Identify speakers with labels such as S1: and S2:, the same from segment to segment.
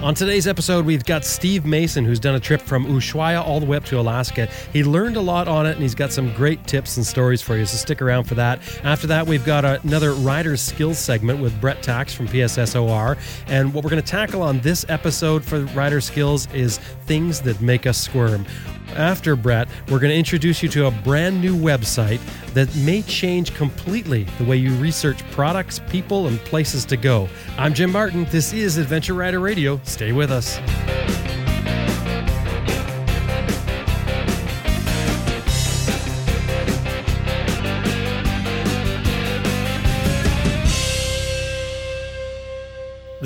S1: On today's episode, we've got Steve Mason, who's done a trip from Ushuaia all the way up to Alaska. He learned a lot on it, and he's got some great tips and stories for you, so stick around for that. After that, we've got another Rider's Skills segment with Bret Tkacs from PSSOR. And what we're going to tackle on this episode for Rider Skills is things that make us squirm. After Bret, we're going to introduce you to a brand new website that may change completely the way you research products, people, and places to go. I'm Jim Martin. This is Adventure Rider Radio. Stay with us.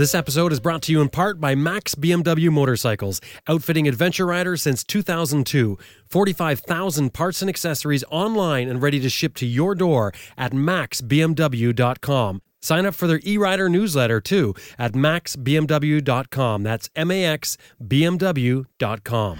S1: This episode is brought to you in part by Max BMW Motorcycles, outfitting adventure riders since 2002. 45,000 parts and accessories online and ready to ship to your door at maxbmw.com. Sign up for their e-rider newsletter too at maxbmw.com. That's M A X B M W.com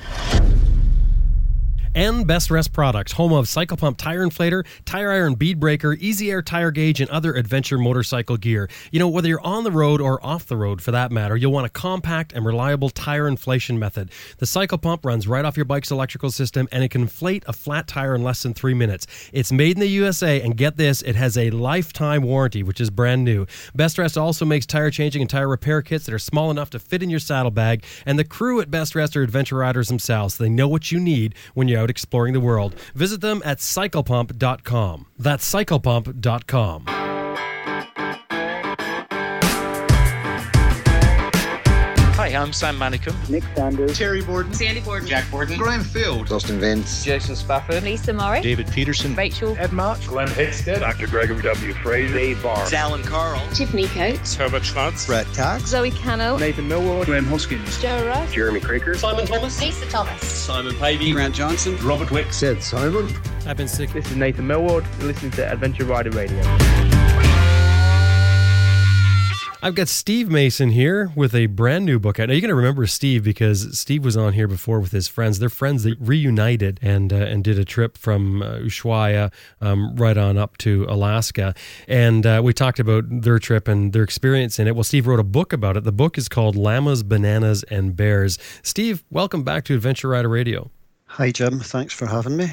S1: and BestRest Products, home of CyclePump Tire Inflator, Tire Iron Bead Breaker, EZAir Tire Gauge, and other adventure motorcycle gear. You know, whether you're on the road or off the road for that matter, you'll want a compact and reliable tire inflation method. The CyclePump runs right off your bike's electrical system and it can inflate a flat tire in less than three minutes. It's made in the USA, and get this, it has a lifetime warranty, which is brand new. BestRest also makes tire changing and tire repair kits that are small enough to fit in your saddlebag, and the crew at BestRest are adventure riders themselves. So they know what you need when you're out exploring the world. Visit them at cyclepump.com. That's cyclepump.com.
S2: Hi, I'm Sam Manicom.
S3: Nick Sanders.
S4: Terry Borden.
S5: Sandy Borden.
S4: Jack Borden. Graham Field.
S6: Dustin Vince.
S2: Jason Spafford.
S5: Lisa Morris.
S7: David Peterson.
S5: Rachel.
S8: Ed March.
S9: Glen Heggstad.
S10: Dr. Gregory W. Frazier.
S11: Dave Barr.
S12: Allan Karl.
S5: Tiffany Coates.
S9: Herbert Schwartz.
S6: Bret Tkacs.
S5: Zoe Cano.
S8: Nathan Millward.
S10: Graham Hoskins.
S5: Joe Rush.
S11: Jeremy Kroeker.
S12: Simon Thomas.
S5: Lisa Thomas.
S12: Simon Pavey.
S6: Grant Johnson.
S9: Robert Wick.
S6: Sid Simon.
S1: I've been sick.
S8: This is Nathan Millward. You're listening to Adventure Rider Radio.
S1: I've got Steve Mason here with a brand new book out. Now you're going to remember Steve because Steve was on here before with his friends. They're friends that reunited and uh, and did a trip from uh, Ushuaia um, right on up to Alaska, and uh, we talked about their trip and their experience in it. Well, Steve wrote a book about it. The book is called Llamas, Bananas, and Bears. Steve, welcome back to Adventure Rider Radio.
S13: Hi, Jim. Thanks for having me.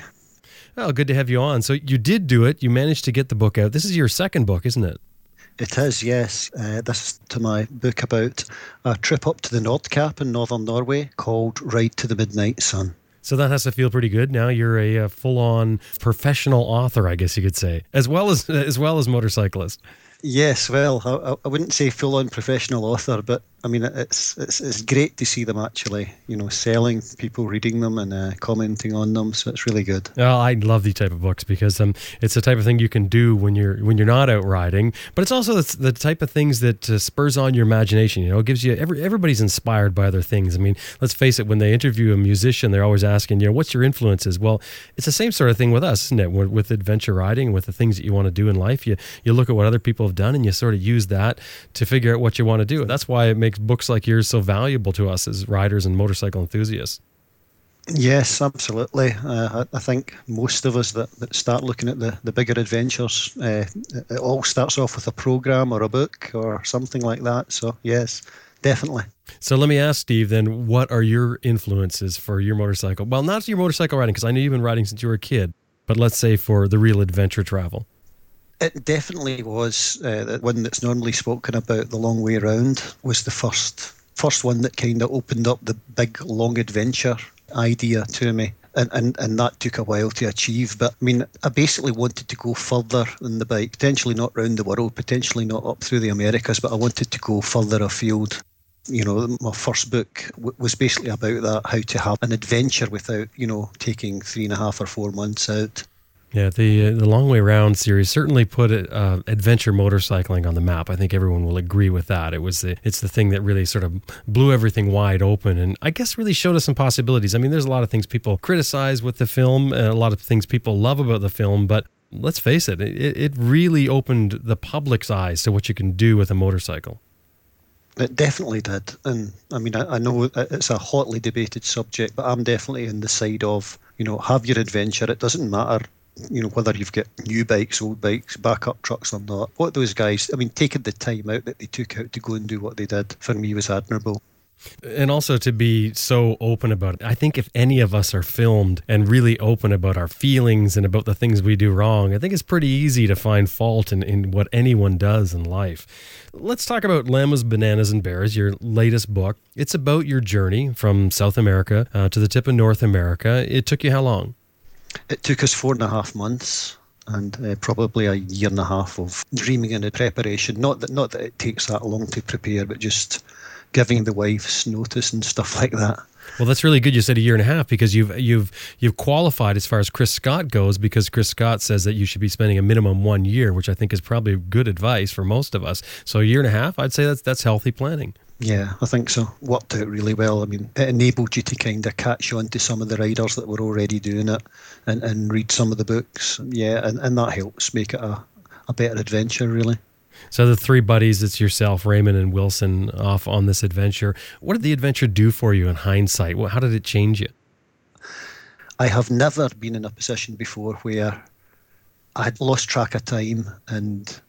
S1: Oh, good to have you on. So you did do it. You managed to get the book out. This is your second book, isn't it?
S13: It is, yes. Uh, this is to my book about a trip up to the Nordkap in northern Norway called Ride to the Midnight Sun.
S1: So that has to feel pretty good. Now you're a, a full-on professional author, I guess you could say, as well as as well as motorcyclist.
S13: Yes, well, I, I wouldn't say full-on professional author, but I mean, it's it's it's great to see them actually, you know, selling, people reading them and uh, commenting on them. So it's really good.
S1: Oh, I love these type of books because um, it's the type of thing you can do when you're when you're not out riding, but it's also the, the type of things that uh, spurs on your imagination. You know, it gives you every everybody's inspired by other things. I mean, let's face it, when they interview a musician, they're always asking, you know, what's your influences? Well, it's the same sort of thing with us, isn't it? With, with adventure riding, with the things that you want to do in life, you you look at what other people have done and you sort of use that to figure out what you want to do. That's why it makes books like yours so valuable to us as riders and motorcycle enthusiasts.
S13: Yes, absolutely. Uh, I, I think most of us that, that start looking at the, the bigger adventures, uh, it all starts off with a program or a book or something like that. So, yes, definitely.
S1: So let me ask Steve then, what are your influences for your motorcycle? Well, not your motorcycle riding, because I know you've been riding since you were a kid, but let's say for the real adventure travel.
S13: It definitely was uh, the one that's normally spoken about. The long way around was the first first one that kind of opened up the big long adventure idea to me. And, and, and that took a while to achieve. But I mean, I basically wanted to go further than the bike, potentially not round the world, potentially not up through the Americas, but I wanted to go further afield. You know, my first book w- was basically about that how to have an adventure without, you know, taking three and a half or four months out.
S1: Yeah, the uh, the Long Way Round series certainly put uh, adventure motorcycling on the map. I think everyone will agree with that. It was the it's the thing that really sort of blew everything wide open, and I guess really showed us some possibilities. I mean, there's a lot of things people criticize with the film, and a lot of things people love about the film, but let's face it, it, it really opened the public's eyes to what you can do with a motorcycle.
S13: It definitely did, and I mean, I, I know it's a hotly debated subject, but I'm definitely on the side of you know have your adventure. It doesn't matter you know, whether you've got new bikes, old bikes, backup trucks or not. What those guys, I mean, taking the time out that they took out to go and do what they did, for me was admirable.
S1: And also to be so open about it. I think if any of us are filmed and really open about our feelings and about the things we do wrong, I think it's pretty easy to find fault in, in what anyone does in life. Let's talk about Llamas, Bananas, and Bears, your latest book. It's about your journey from South America uh, to the tip of North America. It took you how long?
S13: It took us four and a half months and uh, probably a year and a half of dreaming and preparation. Not that not that it takes that long to prepare, but just giving the wives notice and stuff like that.
S1: Well, that's really good. You said a year and a half because you've you've you've qualified as far as Chris Scott goes because Chris Scott says that you should be spending a minimum one year, which I think is probably good advice for most of us. So a year and a half, I'd say that's that's healthy planning.
S13: Yeah, I think so. Worked out really well. I mean, it enabled you to kind of catch on to some of the riders that were already doing it and, and read some of the books. Yeah, and, and that helps make it a, a better adventure, really.
S1: So the three buddies, it's yourself, Raymond, and Wilson off on this adventure. What did the adventure do for you in hindsight? How did it change you?
S13: I have never been in a position before where I had lost track of time and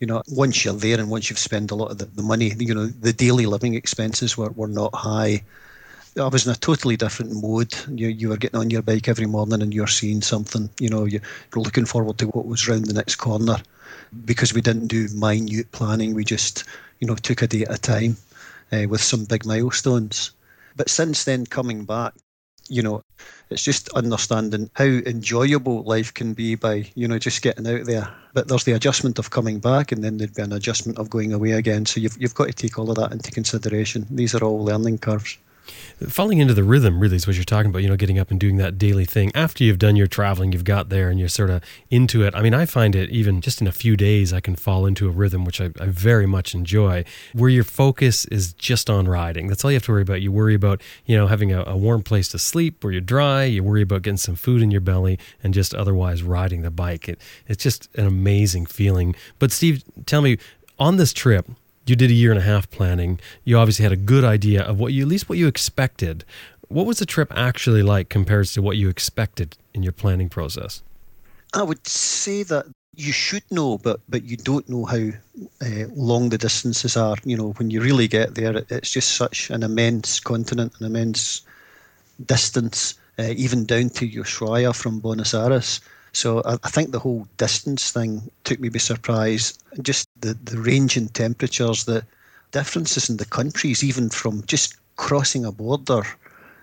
S13: you know, once you're there and once you've spent a lot of the, the money, you know, the daily living expenses were, were not high. I was in a totally different mode. You, you were getting on your bike every morning and you're seeing something, you know, you're looking forward to what was round the next corner because we didn't do minute planning. We just, you know, took a day at a time uh, with some big milestones. But since then, coming back, you know, it's just understanding how enjoyable life can be by, you know, just getting out there. But there's the adjustment of coming back and then there'd be an adjustment of going away again. So you've, you've got to take all of that into consideration. These are all learning curves
S1: falling into the rhythm really is what you're talking about you know getting up and doing that daily thing. After you've done your traveling you've got there and you're sort of into it. I mean i find it even just in a few days i can fall into a rhythm which i, I very much enjoy where your focus is just on riding. That's all you have to worry about. You worry about you know having a, a warm place to sleep where you're dry. You worry about getting some food in your belly and just otherwise riding the bike. It, it's just an amazing feeling. But steve tell me on this trip you did a year and a half planning. You obviously had a good idea of what you, at least what you expected. What was the trip actually like compared to what you expected in your planning process?
S13: I would say that you should know, but but you don't know how uh, long the distances are. You know, when you really get there, it's just such an immense continent, an immense distance, uh, even down to Ushuaia from Buenos Aires. So I, I, think the whole distance thing took me by surprise. Just the, the range in temperatures, the differences in the countries, even from just crossing a border.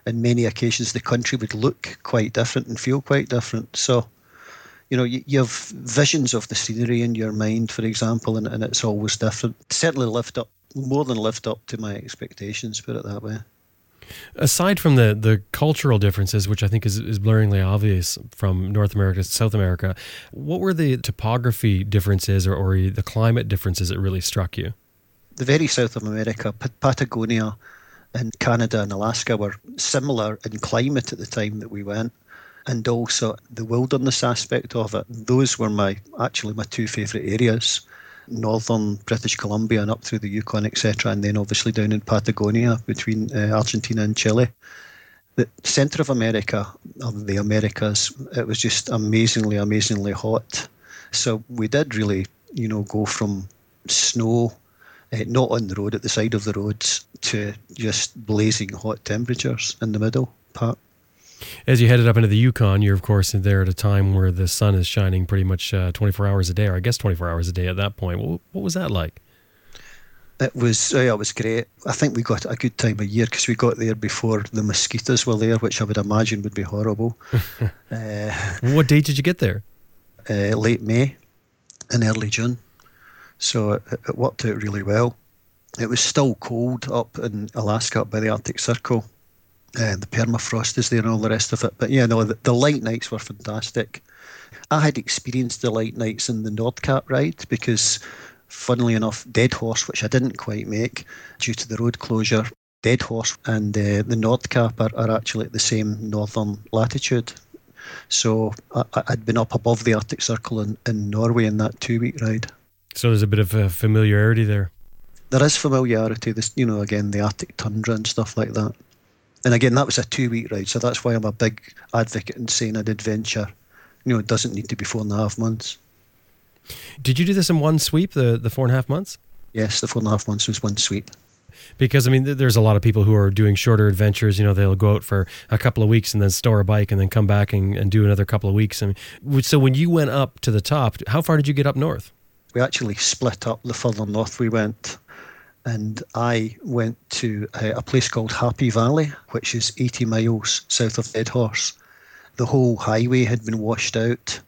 S13: In many occasions, the country would look quite different and feel quite different. So, you know, you, you have visions of the scenery in your mind, for example, and, and it's always different. Certainly lived up, more than lived up to my expectations, put it that way.
S1: Aside from the, the cultural differences, which I think is, is blurringly obvious from North America to South America, what were the topography differences or, or the climate differences that really struck you?
S13: The very south of America, Patagonia and Canada and Alaska were similar in climate at the time that we went and also the wilderness aspect of it. Those were my actually my two favourite areas northern British Columbia and up through the Yukon, etc., and then obviously down in Patagonia between uh, Argentina and Chile. The centre of America, of the Americas, it was just amazingly, amazingly hot. So we did really, you know, go from snow, uh, not on the road, at the side of the roads, to just blazing hot temperatures in the middle part.
S1: As you headed up into the Yukon, you're of course there at a time where the sun is shining pretty much uh, 24 hours a day, or I guess 24 hours a day at that point. What, what was that like?
S13: It was oh yeah, it was great. I think we got a good time of year because we got there before the mosquitoes were there, which I would imagine would be horrible.
S1: uh, what date did you get there?
S13: Uh, late May and early June, so it, it worked out really well. It was still cold up in Alaska, up by the Arctic Circle, uh, the permafrost is there and all the rest of it. But yeah, no, the, the, light nights were fantastic. I had experienced the light nights in the Nordkapp ride because, funnily enough, Deadhorse, which I didn't quite make due to the road closure, Deadhorse and uh, the Nordkapp are, are actually at the same northern latitude. So I, had been up above the Arctic Circle in, in Norway in that two week ride.
S1: So there's a bit of a familiarity there.
S13: There is familiarity. This, you know, again the Arctic tundra and stuff like that. And again, that was a two week ride, so that's why I'm a big advocate in saying an adventure, you know, it doesn't need to be four and a half months.
S1: Did you do this in one sweep, the, the four and a half months?
S13: Yes, the four and a half months was one sweep.
S1: Because I mean, there's a lot of people who are doing shorter adventures. You know, they'll go out for a couple of weeks and then store a bike and then come back and, and do another couple of weeks. I mean, so when you went up to the top, how far did you get up north?
S13: We actually split up the further north we went, and I went to a, a place called Happy Valley, which is 80 miles south of Deadhorse. The whole highway had been washed out,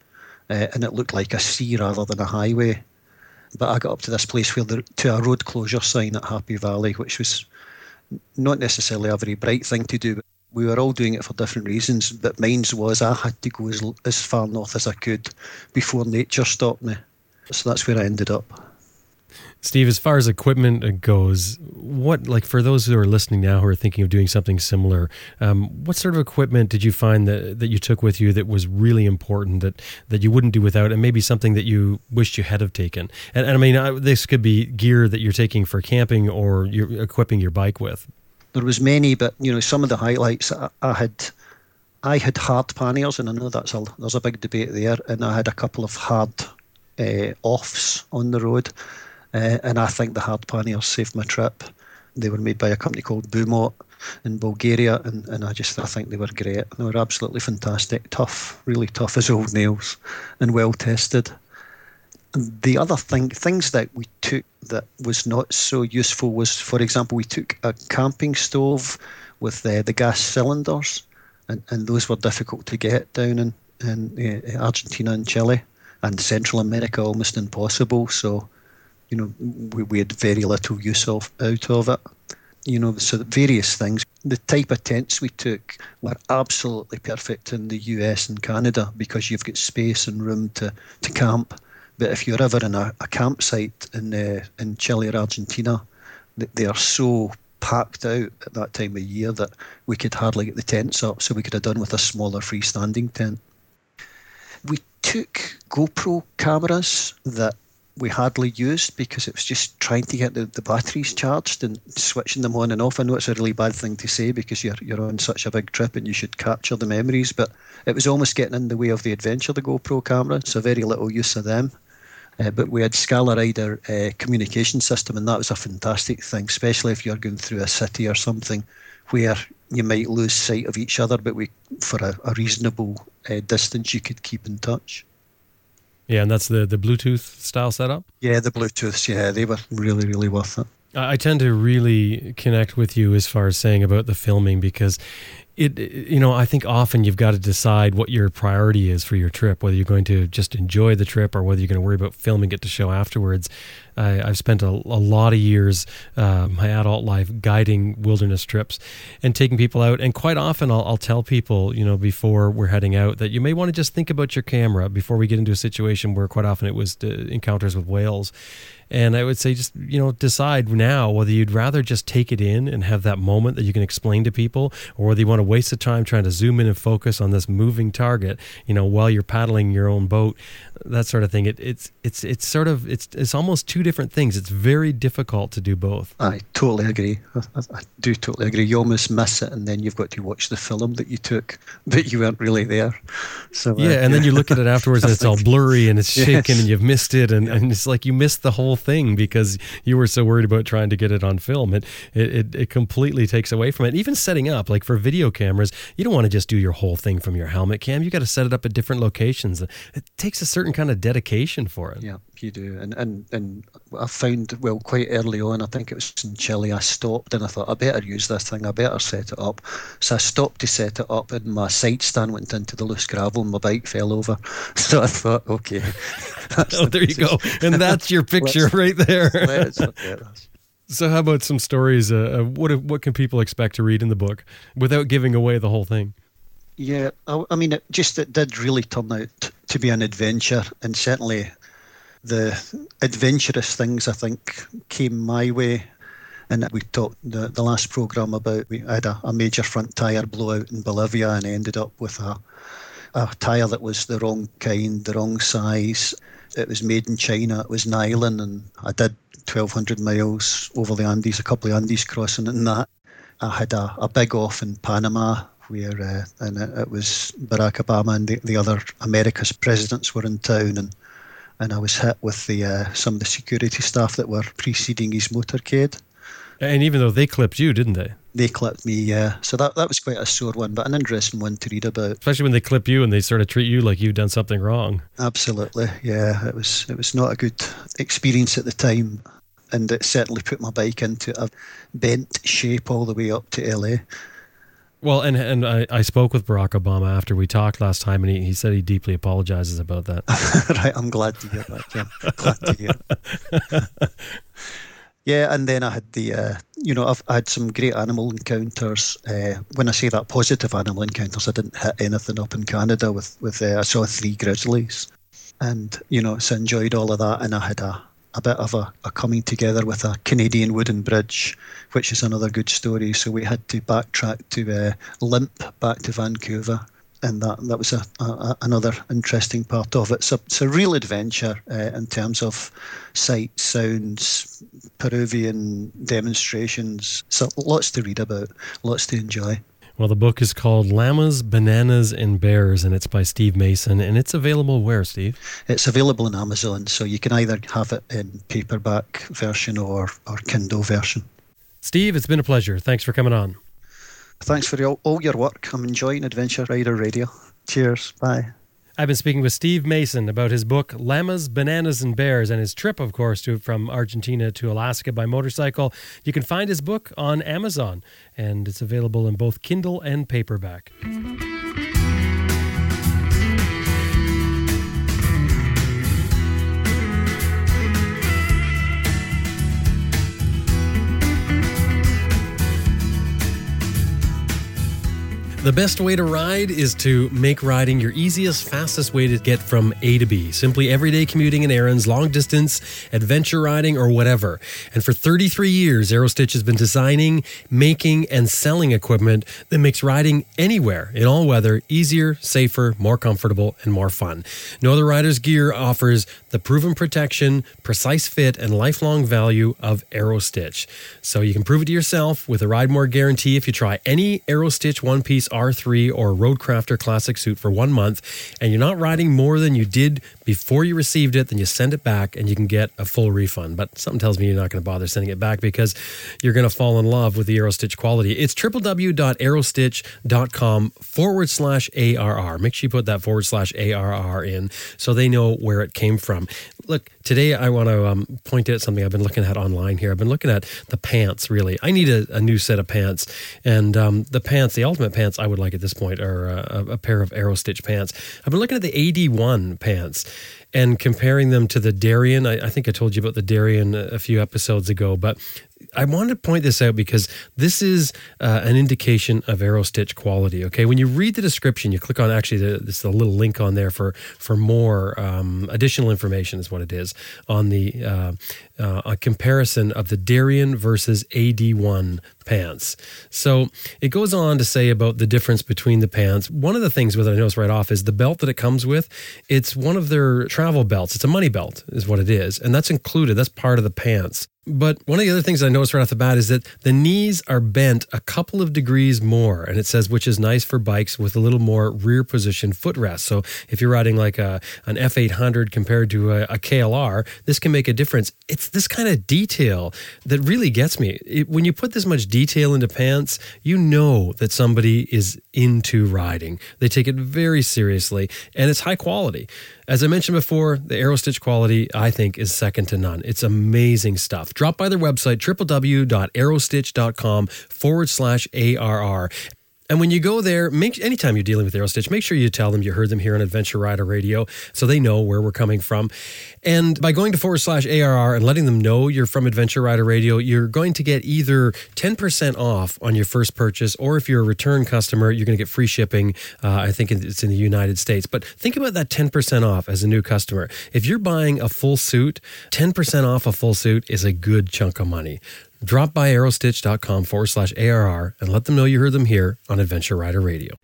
S13: uh, and it looked like a sea rather than a highway. But I got up to this place where the, to a road closure sign at Happy Valley, which was not necessarily a very bright thing to do. We were all doing it for different reasons. But mine was I had to go as, as far north as I could before nature stopped me. So that's where I ended up.
S1: Steve, as far as equipment goes, what like for those who are listening now who are thinking of doing something similar, um, what sort of equipment did you find that, that you took with you that was really important that, that you wouldn't do without, and maybe something that you wished you had have taken? And, and I mean, I, this could be gear that you're taking for camping or you're equipping your bike with.
S13: There was many, but you know, some of the highlights I, I had. I had hard panniers, and I know that's a there's a big debate there. And I had a couple of hard uh, offs on the road uh, and I think the hard panniers saved my trip. They were made by a company called Bumot in Bulgaria, and, and I just I think they were great. They were absolutely fantastic, tough, really tough as old nails, and well tested. The other thing, things that we took that was not so useful was, for example, we took a camping stove with the, the gas cylinders, and, and those were difficult to get down in, in uh, Argentina and Chile, and Central America almost impossible. So you know, we, we had very little use of out of it. You know, so various things. The type of tents we took were absolutely perfect in the US and Canada because you've got space and room to, to camp. But if you're ever in a, a campsite in uh, in Chile or Argentina, they, they are so packed out at that time of year that we could hardly get the tents up. So we could have done with a smaller freestanding tent. We took GoPro cameras that we hardly used because it was just trying to get the, the batteries charged and switching them on and off. I know it's a really bad thing to say because you're you're on such a big trip and you should capture the memories, but it was almost getting in the way of the adventure, the GoPro camera, so very little use of them. Uh, but we had Scala Rider uh, communication system, and that was a fantastic thing, especially if you're going through a city or something where you might lose sight of each other, but we, for a, a reasonable uh, distance, you could keep in touch.
S1: Yeah, and that's the the Bluetooth style setup.
S13: Yeah, the Bluetooths. Yeah, they were really really worth it.
S1: I tend to really connect with you as far as saying about the filming because it you know i think often you've got to decide what your priority is for your trip whether you're going to just enjoy the trip or whether you're going to worry about filming it to show afterwards I, have spent a, a, lot of years uh, my adult life guiding wilderness trips and taking people out. And quite often I'll, I'll tell people you know before we're heading out that you may want to just think about your camera before we get into a situation where quite often it was encounters with whales and I would say just, you know, decide now whether you'd rather just take it in and have that moment that you can explain to people or whether you want to waste the time trying to zoom in and focus on this moving target, you know, while you're paddling your own boat, that sort of thing. It, it's it's it's sort of it's it's almost two different things. It's very difficult to do both.
S13: I totally agree. I, I do totally agree. You almost miss it, and then you've got to watch the film that you took, but you weren't really there. So
S1: uh, yeah, and yeah. then you look at it afterwards, and it's all blurry and it's shaking, yes. and you've missed it, and, yeah. and it's like you missed the whole thing because you were so worried about trying to get it on film. It, it, it completely takes away from it. Even setting up, like for video cameras, you don't want to just do your whole thing from your helmet cam. You got to set it up at different locations. It takes a certain kind of dedication for it.
S13: Yeah, you do. And, and, and I found, well, quite early on, I think it was in Chile, I stopped and I thought, I better use this thing, I better set it up. So I stopped to set it up and my side stand went into the loose gravel and my bike fell over. So I thought, okay.
S1: oh, there you go. And that's your picture right there there. so, how about some stories? Uh, what what can people expect to read in the book without giving away the whole thing?
S13: Yeah, I, I mean, it just it did really turn out to be an adventure, and certainly the adventurous things I think came my way. And we talked the, the last program about we had a, a major front tire blowout in Bolivia, and ended up with a a tire that was the wrong kind, the wrong size, it was made in China. It was nylon, and I did 1,200 miles over the Andes, a couple of Andes crossing in that. I had a, a big off in Panama where uh, and it, it, was Barack Obama and the, the other America's presidents were in town, and and I was hit with the uh, some of the security staff that were preceding his motorcade.
S1: And even though they clipped you, didn't they?
S13: They clipped me, yeah. So that that was quite a sore one, but an interesting one to read about.
S1: Especially when they clip you and they sort of treat you like you've done something wrong.
S13: Absolutely, yeah. It was it was not a good experience at the time, and it certainly put my bike into a bent shape all the way up to LA.
S1: Well, and and I, I spoke with Barack Obama after we talked last time, and he, he said he deeply apologizes about that.
S13: right, I'm glad to hear that, Jim. Glad to hear. yeah, and then I had the, uh, you know, I've I had some great animal encounters. Uh, when I say that positive animal encounters, I didn't hit anything up in Canada with with. Uh, I saw three grizzlies, and you know, so enjoyed all of that. And I had a a bit of a, a, coming together with a Canadian wooden bridge, which is another good story. So we had to backtrack to uh, limp back to Vancouver, and that that was a, a another interesting part of it. So it's a real adventure uh, in terms of sights, sounds, Peruvian demonstrations. So lots to read about, lots to enjoy.
S1: Well, the book is called Llamas, Bananas, and Bears, and it's by Steve Mason. And it's available where, Steve?
S13: It's available on Amazon, so you can either have it in paperback version or, or Kindle version.
S1: Steve, it's been a pleasure. Thanks for coming on.
S13: Thanks for all, all your work. I'm enjoying Adventure Rider Radio. Cheers. Bye.
S1: I've been speaking with Steve Mason about his book Llamas, Bananas, and Bears and his trip, of course, to from Argentina to Alaska by motorcycle. You can find his book on Amazon, and it's available in both Kindle and paperback. The best way to ride is to make riding your easiest, fastest way to get from A to B. Simply everyday commuting and errands, long distance, adventure riding, or whatever. And for 33 years, Aerostitch has been designing, making, and selling equipment that makes riding anywhere in all weather easier, safer, more comfortable, and more fun. No other rider's gear offers the proven protection, precise fit, and lifelong value of Aerostitch. So you can prove it to yourself with a Ride More guarantee if you try any Aerostitch one piece R3 or Roadcrafter Classic suit for one month, and you're not riding more than you did before you received it, then you send it back and you can get a full refund. But something tells me you're not going to bother sending it back because you're going to fall in love with the Aerostitch quality. It's www.aerostitch.com forward slash ARR. Make sure you put that forward slash ARR in so they know where it came from. Look, today I want to um, point out something I've been looking at online here. I've been looking at the pants, really. I need a, a new set of pants. And um, the pants, the ultimate pants I would like at this point are a, a pair of Aerostitch pants. I've been looking at the AD1 pants and comparing them to the Darien. I, I, think I told you about the Darien a few episodes ago, but I wanted to point this out because this is uh, an indication of Aerostitch quality. Okay, when you read the description, you click on actually the, there's a little link on there for for more um, additional information is what it is on the uh, uh, a comparison of the Darien versus AD1 pants. So it goes on to say about the difference between the pants. One of the things with it I noticed right off is the belt that it comes with. It's one of their travel belts. It's a money belt, is what it is, and that's included. That's part of the pants. But one of the other things I noticed right off the bat is that the knees are bent a couple of degrees more, and it says which is nice for bikes with a little more rear position footrest. So if you're riding like a an F800 compared to a, a KLR, this can make a difference. It's this kind of detail that really gets me. It, when you put this much detail into pants, you know that somebody is into riding. They take it very seriously, and it's high quality. As I mentioned before, the Aerostitch quality, I think, is second to none. It's amazing stuff. Drop by their website, www.aerostitch.com forward slash ARR. And when you go there, make anytime you're dealing with Aerostitch, make sure you tell them you heard them here on Adventure Rider Radio so they know where we're coming from. And by going to forward slash ARR and letting them know you're from Adventure Rider Radio, you're going to get either 10% off on your first purchase, or if you're a return customer, you're going to get free shipping. Uh, I think it's in the United States. But think about that 10% off as a new customer. If you're buying a full suit, 10% off a full suit is a good chunk of money. Drop by aerostitch.com forward slash ARR and let them know you heard them here on Adventure Rider Radio.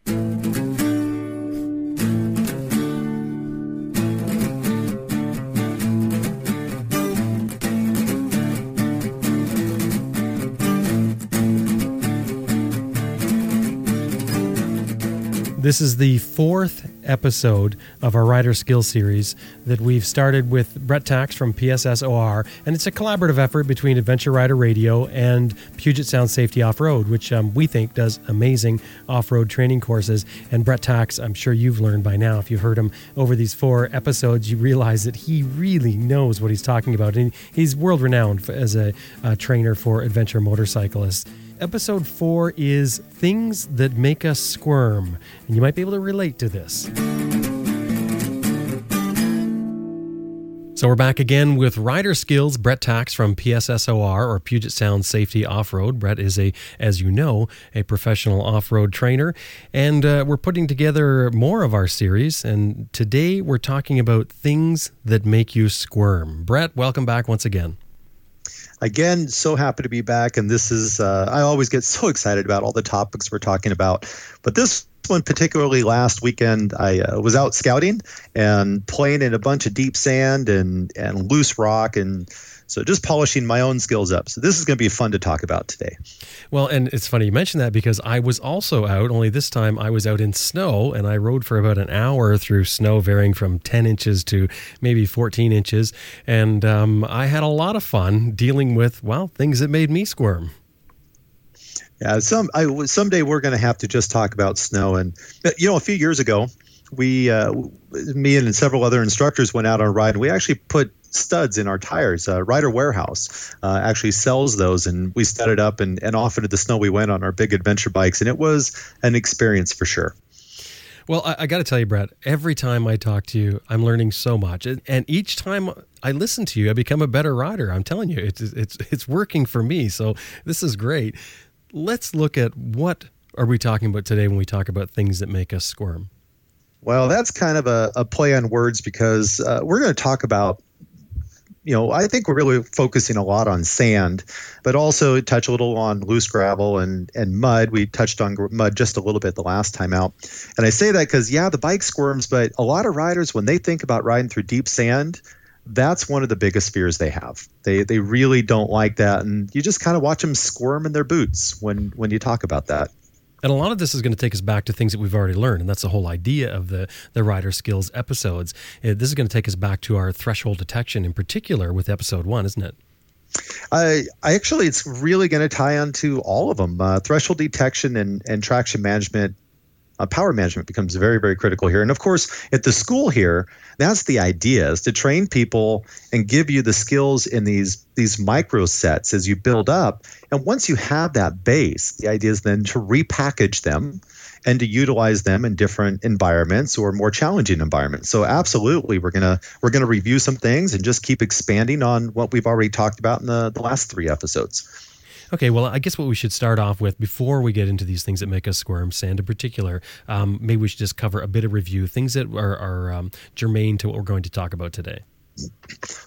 S1: This is the fourth episode of our Rider Skill Series that we've started with Bret Tkacs from PSSOR, and it's a collaborative effort between Adventure Rider Radio and Puget Sound Safety Off Road, which um, we think does amazing off road training courses. And Bret Tkacs, I'm sure you've learned by now, if you've heard him over these four episodes, you realize that he really knows what he's talking about, and he's world renowned as a, a trainer for adventure motorcyclists. Episode four is Things That Make Us Squirm, and you might be able to relate to this. So we're back again with Rider Skills, Bret Tkacs from PSSOR or Puget Sound Safety Off-Road. Bret is a, as you know, a professional off-road trainer, and uh, we're putting together more of our series. And today we're talking about things that make you squirm. Bret, welcome back once again.
S3: Again, so happy to be back. And this is, uh, I always get so excited about all the topics we're talking about. But this one, particularly last weekend, I uh, was out scouting and playing in a bunch of deep sand and, and loose rock. And so just polishing my own skills up. So this is going to be fun to talk about today.
S1: Well, and it's funny you mentioned that because I was also out, only this time I was out in snow and I rode for about an hour through snow varying from 10 inches to maybe 14 inches. And um, I had a lot of fun dealing with, well, things that made me squirm.
S3: Yeah, some I, someday we're going to have to just talk about snow. And you know, a few years ago, we, uh, me and several other instructors went out on a ride, and we actually put studs in our tires. Uh, Rider Warehouse uh, actually sells those, and we studded up and, and off into the snow we went on our big adventure bikes, and it was an experience for sure.
S1: Well, I, I got to tell you, Brad, every time I talk to you, I'm learning so much. And each time I listen to you, I become a better rider. I'm telling you, it's, it's, it's working for me. So this is great. Let's look at what are we talking about today when we talk about things that make us squirm?
S3: Well, that's kind of a, a play on words because uh, we're going to talk about you know, I think we're really focusing a lot on sand, but also touch a little on loose gravel and and mud. We touched on mud just a little bit the last time out, and I say that because yeah, the bike squirms, but a lot of riders when they think about riding through deep sand, that's one of the biggest fears they have. They they really don't like that, and you just kind of watch them squirm in their boots when when you talk about that.
S1: And a lot of this is going to take us back to things that we've already learned, and that's the whole idea of the the rider skills episodes. Uh, this is going to take us back to our threshold detection, in particular, with episode one, isn't it?
S3: I, I actually, it's really going to tie onto all of them. Uh, threshold detection and, and traction management uh, power management becomes very, very critical here. And of course, at the school here, that's the idea is to train people and give you the skills in these these micro sets as you build up. And once you have that base, the idea is then to repackage them and to utilize them in different environments or more challenging environments. So absolutely, we're gonna we're gonna review some things and just keep expanding on what we've already talked about in the, the last three episodes.
S1: Okay, well, I guess what we should start off with before we get into these things that make us squirm, sand in particular, um, maybe we should just cover a bit of review, things that are, are um, germane to what we're going to talk about today.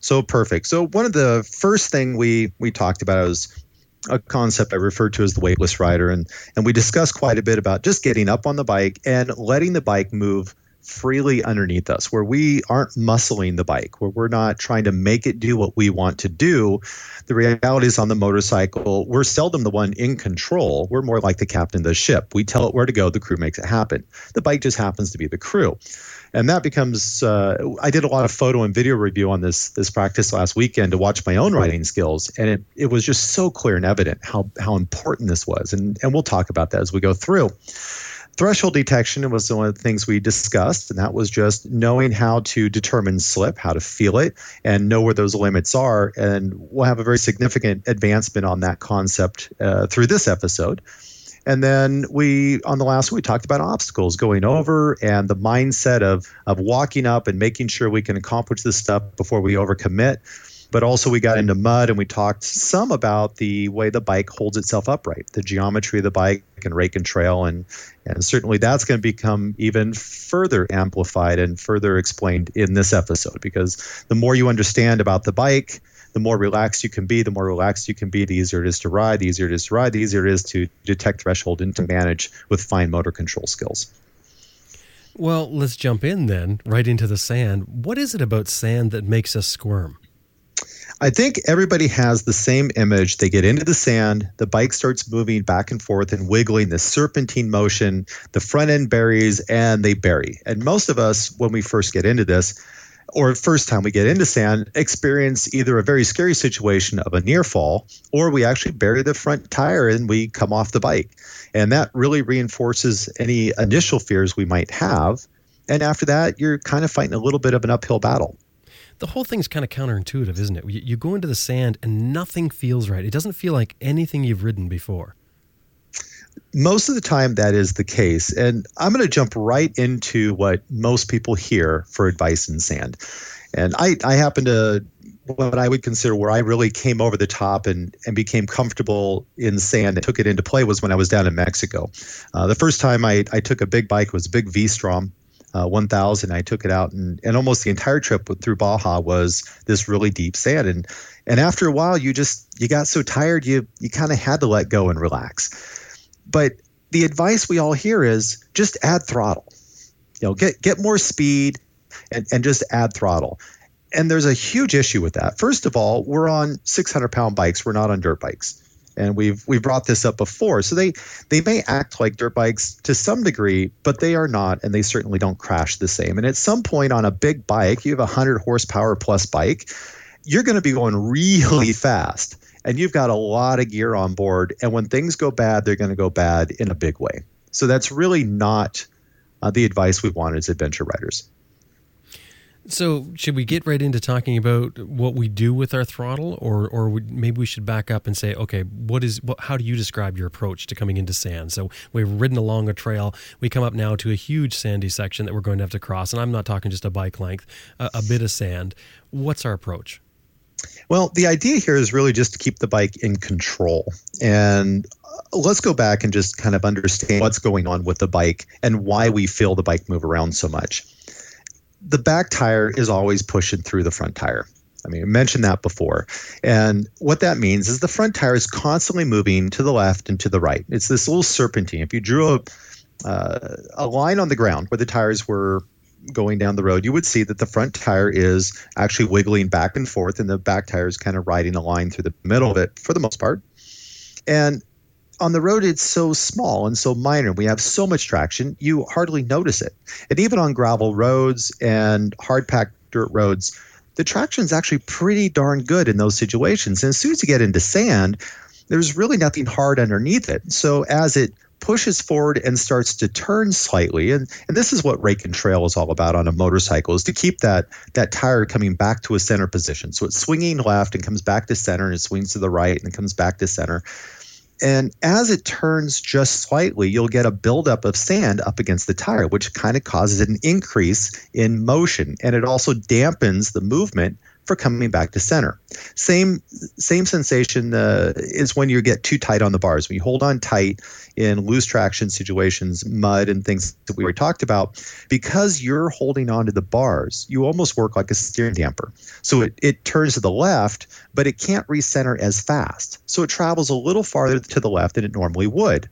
S3: So perfect. So one of the first thing we we talked about was a concept I referred to as the weightless rider, and and we discussed quite a bit about just getting up on the bike and letting the bike move freely underneath us, where we aren't muscling the bike, where we're not trying to make it do what we want to do. The reality is on the motorcycle, we're seldom the one in control. We're more like the captain of the ship. We tell it where to go, the crew makes it happen. The bike just happens to be the crew. And that becomes uh, I did a lot of photo and video review on this this practice last weekend to watch my own riding skills. And it, it was just so clear and evident how how important this was. And and we'll talk about that as we go through threshold detection was one of the things we discussed, and that was just knowing how to determine slip, how to feel it, and know where those limits are. And we'll have a very significant advancement on that concept uh, through this episode. And then we, on the last one, we talked about obstacles going over and the mindset of, of walking up and making sure we can accomplish this stuff before we overcommit but also we got into mud and we talked some about the way the bike holds itself upright, the geometry of the bike and rake and trail, and and certainly that's going to become even further amplified and further explained in this episode because the more you understand about the bike, the more relaxed you can be, the more relaxed you can be, the easier it is to ride, the easier it is to ride, the easier it is to detect threshold and to manage with fine motor control skills.
S1: Well, let's jump in then, right into the sand. What is it about sand that makes us squirm?
S3: I think everybody has the same image. They get into the sand, the bike starts moving back and forth and wiggling, the serpentine motion, the front end buries, and they bury. And most of us, when we first get into this, or first time we get into sand, experience either a very scary situation of a near fall, or we actually bury the front tire and we come off the bike. And that really reinforces any initial fears we might have. And after that, you're kind of fighting a little bit of an uphill battle
S1: the whole thing's kind of counterintuitive, isn't it? You, you, go into the sand and nothing feels right. It doesn't feel like anything you've ridden before.
S3: Most of the time, that is the case. And I'm going to jump right into what most people hear for advice in sand. And I, I happen to what I would consider where I really came over the top and, and became comfortable in sand and took it into play was when I was down in Mexico. Uh, the first time I, I took a big bike was a big V-Strom uh, 1000 i took it out and, and almost the entire trip through baja was this really deep sand. And and after a while you just you got so tired you you kind of had to let go and relax. But the advice we all hear is just add throttle. You know get get more speed and, and just add throttle. And there's a huge issue with that. First of all we're on 600 pound bikes. We're not on dirt bikes and we've we've brought this up before. So they they may act like dirt bikes to some degree, but they are not, and they certainly don't crash the same. And at some point on a big bike, you have a hundred horsepower plus bike, you're going to be going really fast, and you've got a lot of gear on board. And when things go bad, they're going to go bad in a big way. So that's really not uh, the advice we want as adventure riders.
S1: So, should we get right into talking about what we do with our throttle, or or maybe we should back up and say, okay, what is what, how do you describe your approach to coming into sand? So, we've ridden along a trail. We come up now to a huge sandy section that we're going to have to cross, and I'm not talking just a bike length, a, a bit of sand. What's our approach?
S3: Well, the idea here is really just to keep the bike in control. And uh, let's go back and just kind of understand what's going on with the bike and why we feel the bike move around so much the back tire is always pushing through the front tire. I mean, I mentioned that before. And what that means is the front tire is constantly moving to the left and to the right. It's this little serpentine. If you drew a, uh, a line on the ground where the tires were going down the road, you would see that the front tire is actually wiggling back and forth, and the back tire is kind of riding a line through the middle of it for the most part. And on the road it's so small and so minor. We have so much traction you hardly notice it. And even on gravel roads and hard packed dirt roads the traction is actually pretty darn good in those situations. And as soon as you get into sand there's really nothing hard underneath it. So as it pushes forward and starts to turn slightly and, and this is what rake and trail is all about on a motorcycle is to keep that that tire coming back to a center position. So it's swinging left and comes back to center and it swings to the right and comes back to center and as it turns just slightly, you'll get a buildup of sand up against the tire, which kind of causes an increase in motion. And it also dampens the movement for coming back to center. Same same sensation uh, is when you get too tight on the bars. When you hold on tight in loose traction situations, mud and things that we talked about, because you're holding onto the bars, you almost work like a steering damper. So it, it turns to the left, but it can't recenter as fast. So it travels a little farther to the left than it normally would.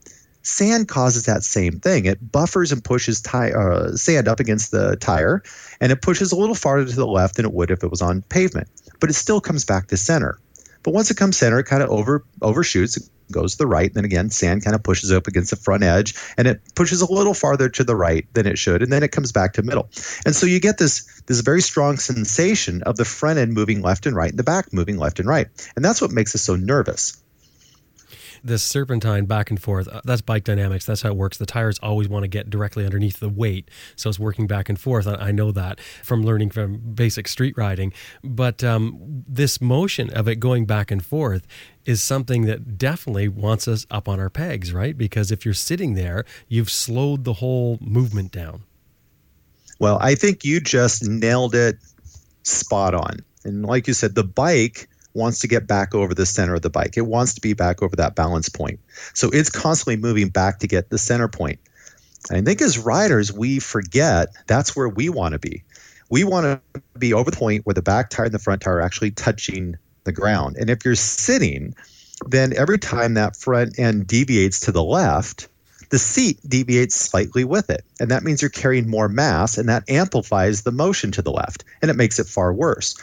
S3: Sand causes that same thing. It buffers and pushes tire, uh, sand up against the tire, and it pushes a little farther to the left than it would if it was on pavement. But it still comes back to center. But once it comes center, it kind of over overshoots. It goes to the right. and Then again, sand kind of pushes up against the front edge, and it pushes a little farther to the right than it should, and then it comes back to middle. And so you get this this very strong sensation of the front end moving left and right, and the back moving left and right, and that's what makes us so nervous
S1: this serpentine back and forth. Uh, that's bike dynamics. That's how it works. The tires always want to get directly underneath the weight, so it's working back and forth. I, I know that from learning from basic street riding. But um, this motion of it going back and forth is something that definitely wants us up on our pegs, right? Because if you're sitting there, you've slowed the whole movement down.
S3: Well, I think you just nailed it spot on. And like you said, the bike wants to get back over the center of the bike. It wants to be back over that balance point. So it's constantly moving back to get the center point. And I think as riders, we forget that's where we want to be. We want to be over the point where the back tire and the front tire are actually touching the ground. And if you're sitting, then every time that front end deviates to the left, the seat deviates slightly with it. And that means you're carrying more mass, and that amplifies the motion to the left, and it makes it far worse.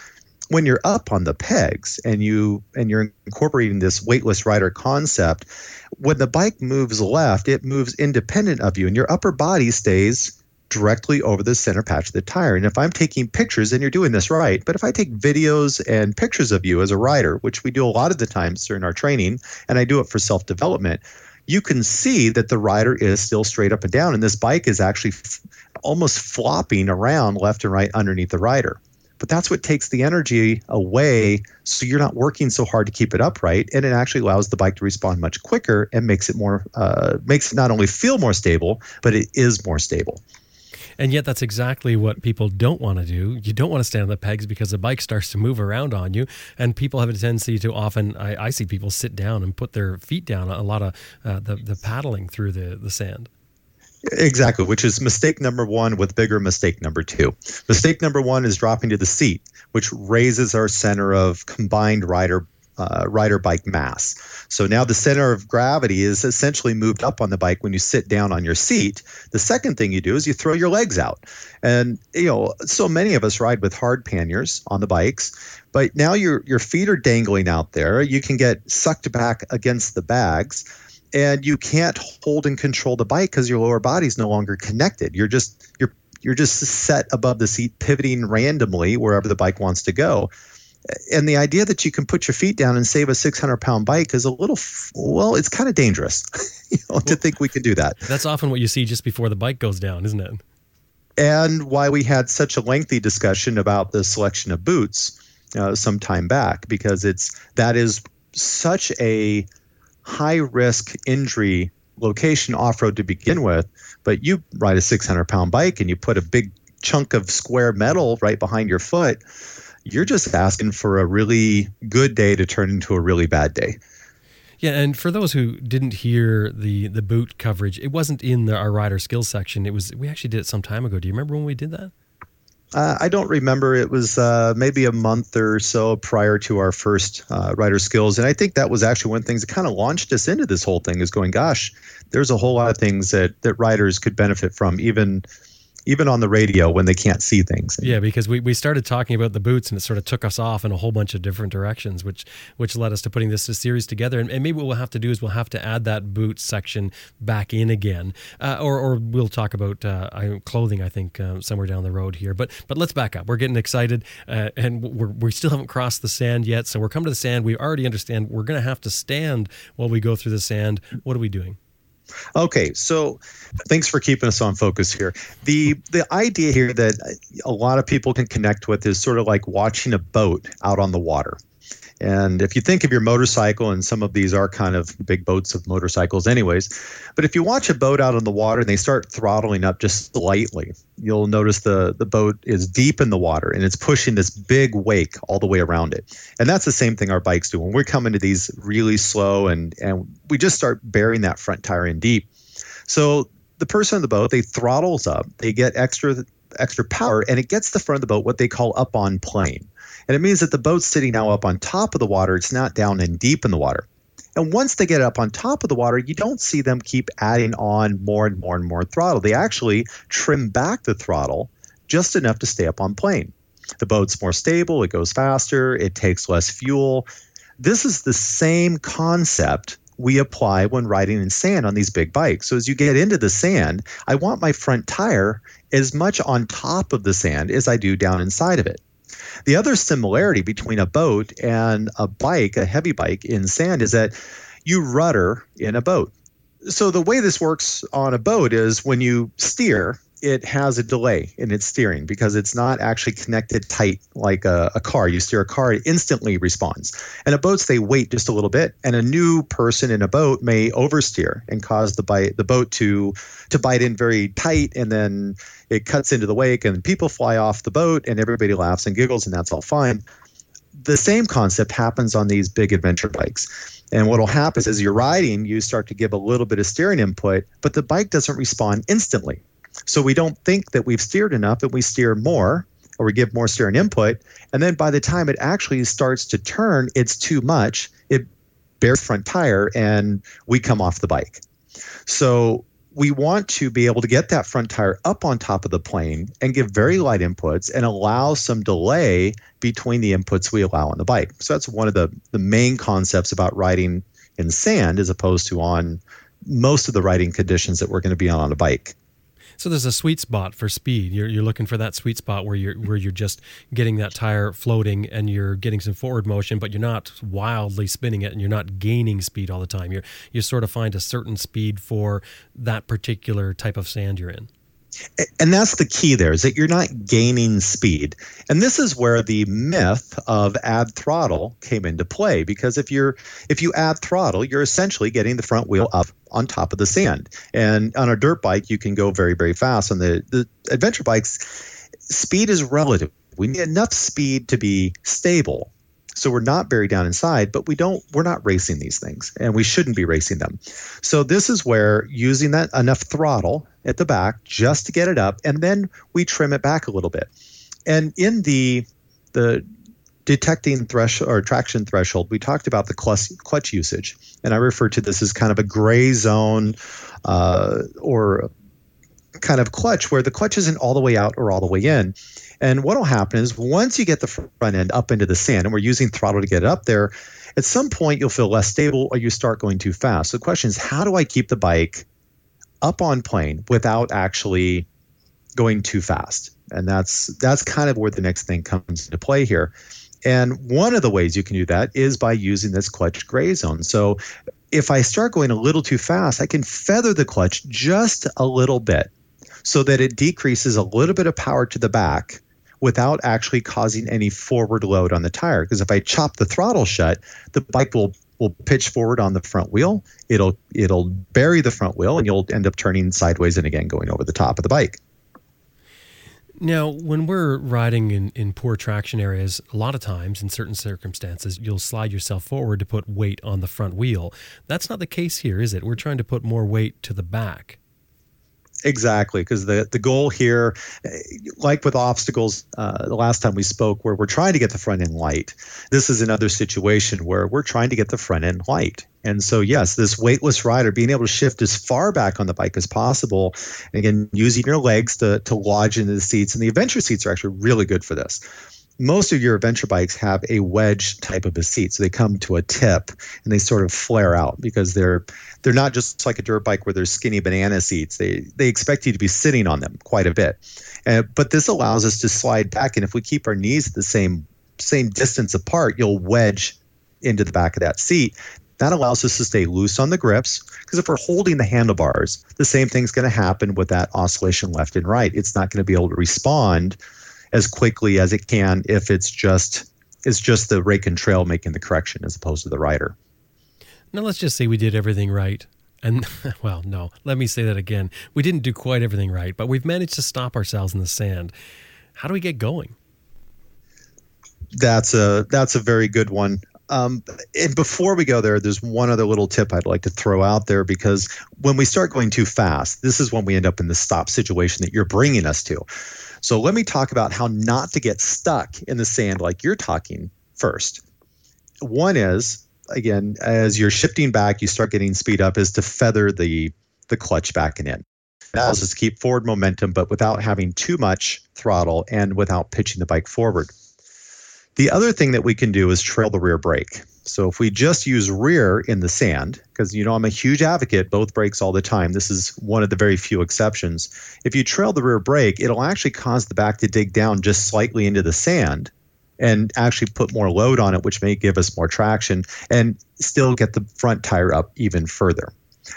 S3: When you're up on the pegs and you and you're incorporating this weightless rider concept, when the bike moves left, it moves independent of you, and your upper body stays directly over the center patch of the tire. And if I'm taking pictures, and you're doing this right, but if I take videos and pictures of you as a rider, which we do a lot of the times during our training, and I do it for self development, you can see that the rider is still straight up and down, and this bike is actually f- almost flopping around left and right underneath the rider. But that's what takes the energy away, so you're not working so hard to keep it upright, and it actually allows the bike to respond much quicker and makes it more uh, makes it not only feel more stable, but it is more stable.
S1: And yet, that's exactly what people don't want to do. You don't want to stand on the pegs because the bike starts to move around on you. And people have a tendency to often, I, I see people sit down and put their feet down a lot of uh, the, the paddling through the, the sand.
S3: Exactly, which is mistake number one with bigger mistake number two. Mistake number one is dropping to the seat, which raises our center of combined rider uh, rider bike mass. So now the center of gravity is essentially moved up on the bike when you sit down on your seat. The second thing you do is you throw your legs out. And you know, so many of us ride with hard panniers on the bikes, but now your your feet are dangling out there. You can get sucked back against the bags and you can't hold and control the bike because your lower body is no longer connected. You're just you're you're just set above the seat pivoting randomly wherever the bike wants to go. And the idea that you can put your feet down and save a 600 pound bike is a little well it's kind of dangerous you know, well, to think we can do that.
S1: that's often what you see just before the bike goes down isn't it?
S3: And why we had such a lengthy discussion about the selection of boots uh, some time back because it's that is such a high risk injury location off road to begin with but you ride a 600 pound bike and you put a big chunk of square metal right behind your foot you're just asking for a really good day to turn into a really bad day.
S1: Yeah, and for those who didn't hear the the boot coverage, it wasn't in the, our rider skills section. It was we actually did it some time ago. Do you remember when we did that?
S3: Uh, I don't remember. It was uh, maybe a month or so prior to our first uh, rider skills, and I think that was actually one of the things that kind of launched us into this whole thing. Is going, gosh, there's a whole lot of things that that riders could benefit from, even even on the radio when they can't see things.
S1: Yeah, because we, we started talking about the boots and it sort of took us off in a whole bunch of different directions, which which led us to putting this series together. And, and maybe what we'll have to do is we'll have to add that boot section back in again, uh, or, or we'll talk about uh, clothing. I think uh, somewhere down the road here. But but let's back up. We're getting excited, uh, and we're, we still haven't crossed the sand yet. So we're coming to the sand. We already understand we're going to have to stand while we go through the sand. What are we doing?
S3: Okay, so thanks for keeping us on focus here. The the idea here that a lot of people can connect with is sort of like watching a boat out on the water. And if you think of your motorcycle, and some of these are kind of big boats of motorcycles, anyways, but if you watch a boat out on the water and they start throttling up just slightly, you'll notice the, the boat is deep in the water and it's pushing this big wake all the way around it. And that's the same thing our bikes do. When we're coming to these really slow and, and we just start bearing that front tire in deep. So the person in the boat, they throttles up, they get extra extra power, and it gets the front of the boat what they call up on plane. And it means that the boat's sitting now up on top of the water. It's not down and deep in the water. And once they get up on top of the water, you don't see them keep adding on more and more and more throttle. They actually trim back the throttle just enough to stay up on plane. The boat's more stable, it goes faster, it takes less fuel. This is the same concept we apply when riding in sand on these big bikes. So as you get into the sand, I want my front tire as much on top of the sand as I do down inside of it. The other similarity between a boat and a bike, a heavy bike in sand, is that you rudder in a boat. So the way this works on a boat is when you steer, it has a delay in its steering because it's not actually connected tight like a, a, car. You steer a car, it instantly responds. And a boats, they wait just a little bit. And a new person in a boat may oversteer and cause the bite the boat to to bite in very tight and then it cuts into the wake and people fly off the boat and everybody laughs and giggles and that's all fine. The same concept happens on these big adventure bikes. And what will happen is as you're riding, you start to give a little bit of steering input, but the bike doesn't respond instantly. So we don't think that we've steered enough and we steer more or we give more steering input. And then by the time it actually starts to turn, it's too much. It bears front tire and we come off the bike. So we want to be able to get that front tire up on top of the plane and give very light inputs and allow some delay between the inputs we allow on the bike. So that's one of the, the main concepts about riding in sand as opposed to on most of the riding conditions that we're going to be on on a bike.
S1: So there's a sweet spot for speed. You're, you're looking for that sweet spot where you're where you're just getting that tire floating and you're getting some forward motion, but you're not wildly spinning it and you're not gaining speed all the time. You're you sort of find a certain speed for that particular type of sand you're in
S3: and that's the key there is that you're not gaining speed. And this is where the myth of add throttle came into play because if you're if you add throttle you're essentially getting the front wheel up on top of the sand. And on a dirt bike you can go very very fast. On the the adventure bikes speed is relative. We need enough speed to be stable so we're not buried down inside, but we don't we're not racing these things and we shouldn't be racing them. So this is where using that enough throttle at the back just to get it up and then we trim it back a little bit. And in the the detecting threshold or traction threshold, we talked about the clutch, clutch usage, and I refer to this as kind of a gray zone uh, or kind of clutch where the clutch isn't all the way out or all the way in. And what will happen is once you get the front end up into the sand, and we're using throttle to get it up there, at some point you'll feel less stable or you start going too fast. So the question is, how do I keep the bike up on plane without actually going too fast? And that's that's kind of where the next thing comes into play here. And one of the ways you can do that is by using this clutch gray zone. So if I start going a little too fast, I can feather the clutch just a little bit so that it decreases a little bit of power to the back without actually causing any forward load on the tire. Because if I chop the throttle shut, the bike will will pitch forward on the front wheel. It'll it'll bury the front wheel, and you'll end up turning sideways and again going over the top of the bike.
S1: Now, when we're riding in, in poor traction areas, a lot of times in certain circumstances, you'll slide yourself forward to put weight on the front wheel. That's not the case here, is it? We're trying to put more weight to the back.
S3: Exactly, because the, the goal here, like with obstacles, uh, the last time we spoke, where we're trying to get the front end light, this is another situation where we're trying to get the front end light. And so, yes, this weightless rider being able to shift as far back on the bike as possible, and again, using your legs to, to lodge into the seats. And the adventure seats are actually really good for this most of your adventure bikes have a wedge type of a seat. So they come to a tip and they sort of flare out because they're they're not just like a dirt bike where there's skinny banana seats. They they expect you to be sitting on them quite a bit. Uh, but this allows us to slide back. And if we keep our knees at the same same distance apart you'll wedge into the back of that seat. That allows us to stay loose on the grips because if we're holding the handlebars the same thing's going to happen with that oscillation left and right. It's not going to be able to respond as quickly as it can if it's just it's just the rake and trail making the correction as opposed to the rider.
S1: Now let's just say we did everything right. And well, no, let me say that again. We didn't do quite everything right, but we've managed to stop ourselves in the sand. How do we get going?
S3: That's a that's a very good one. Um, and before we go there, there's one other little tip I'd like to throw out there because when we start going too fast, this is when we end up in the stop situation that you're bringing us to. So let me talk about how not to get stuck in the sand like you're talking first. One is again, as you're shifting back, you start getting speed up, is to feather the the clutch back and in. That allows us to keep forward momentum, but without having too much throttle and without pitching the bike forward. The other thing that we can do is trail the rear brake. So if we just use rear in the sand, because you know I'm a huge advocate, both brakes all the time. This is one of the very few exceptions. If you trail the rear brake, it'll actually cause the back to dig down just slightly into the sand and actually put more load on it, which may give us more traction and still get the front tire up even further.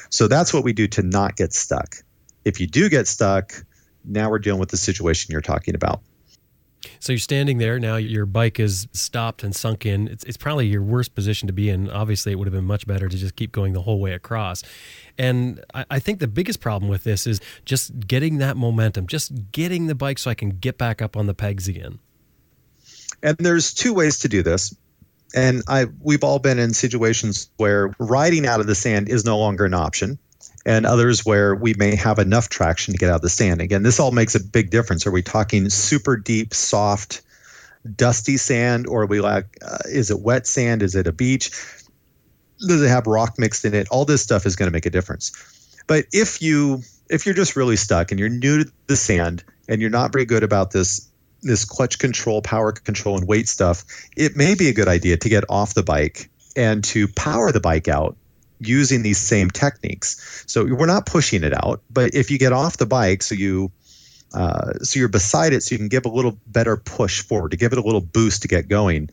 S3: So that's what we do to not get stuck. If you do get stuck, now we're dealing with the situation you're talking about.
S1: So you're standing there now. Your bike is stopped and sunk in. It's, it's probably your worst position to be in. Obviously, it would have been much better to just keep going the whole way across. And I, I think the biggest problem with this is just getting that momentum, just getting the bike so I can get back up on the pegs again.
S3: And there's two ways to do this. And I we've all been in situations where riding out of the sand is no longer an option and others where we may have enough traction to get out of the sand. Again, this all makes a big difference. Are we talking super deep, soft, dusty sand, or we like, uh, is it wet sand? Is it a beach? Does it have rock mixed in it? All this stuff is going to make a difference. But if you if you're just really stuck and you're new to the sand and you're not very good about this this clutch control, power control, and weight stuff, it may be a good idea to get off the bike and to power the bike out using these same techniques. So we're not pushing it out, but if you get off the bike, so you uh, so you're beside it, so you can give a little better push forward to give it a little boost to get going.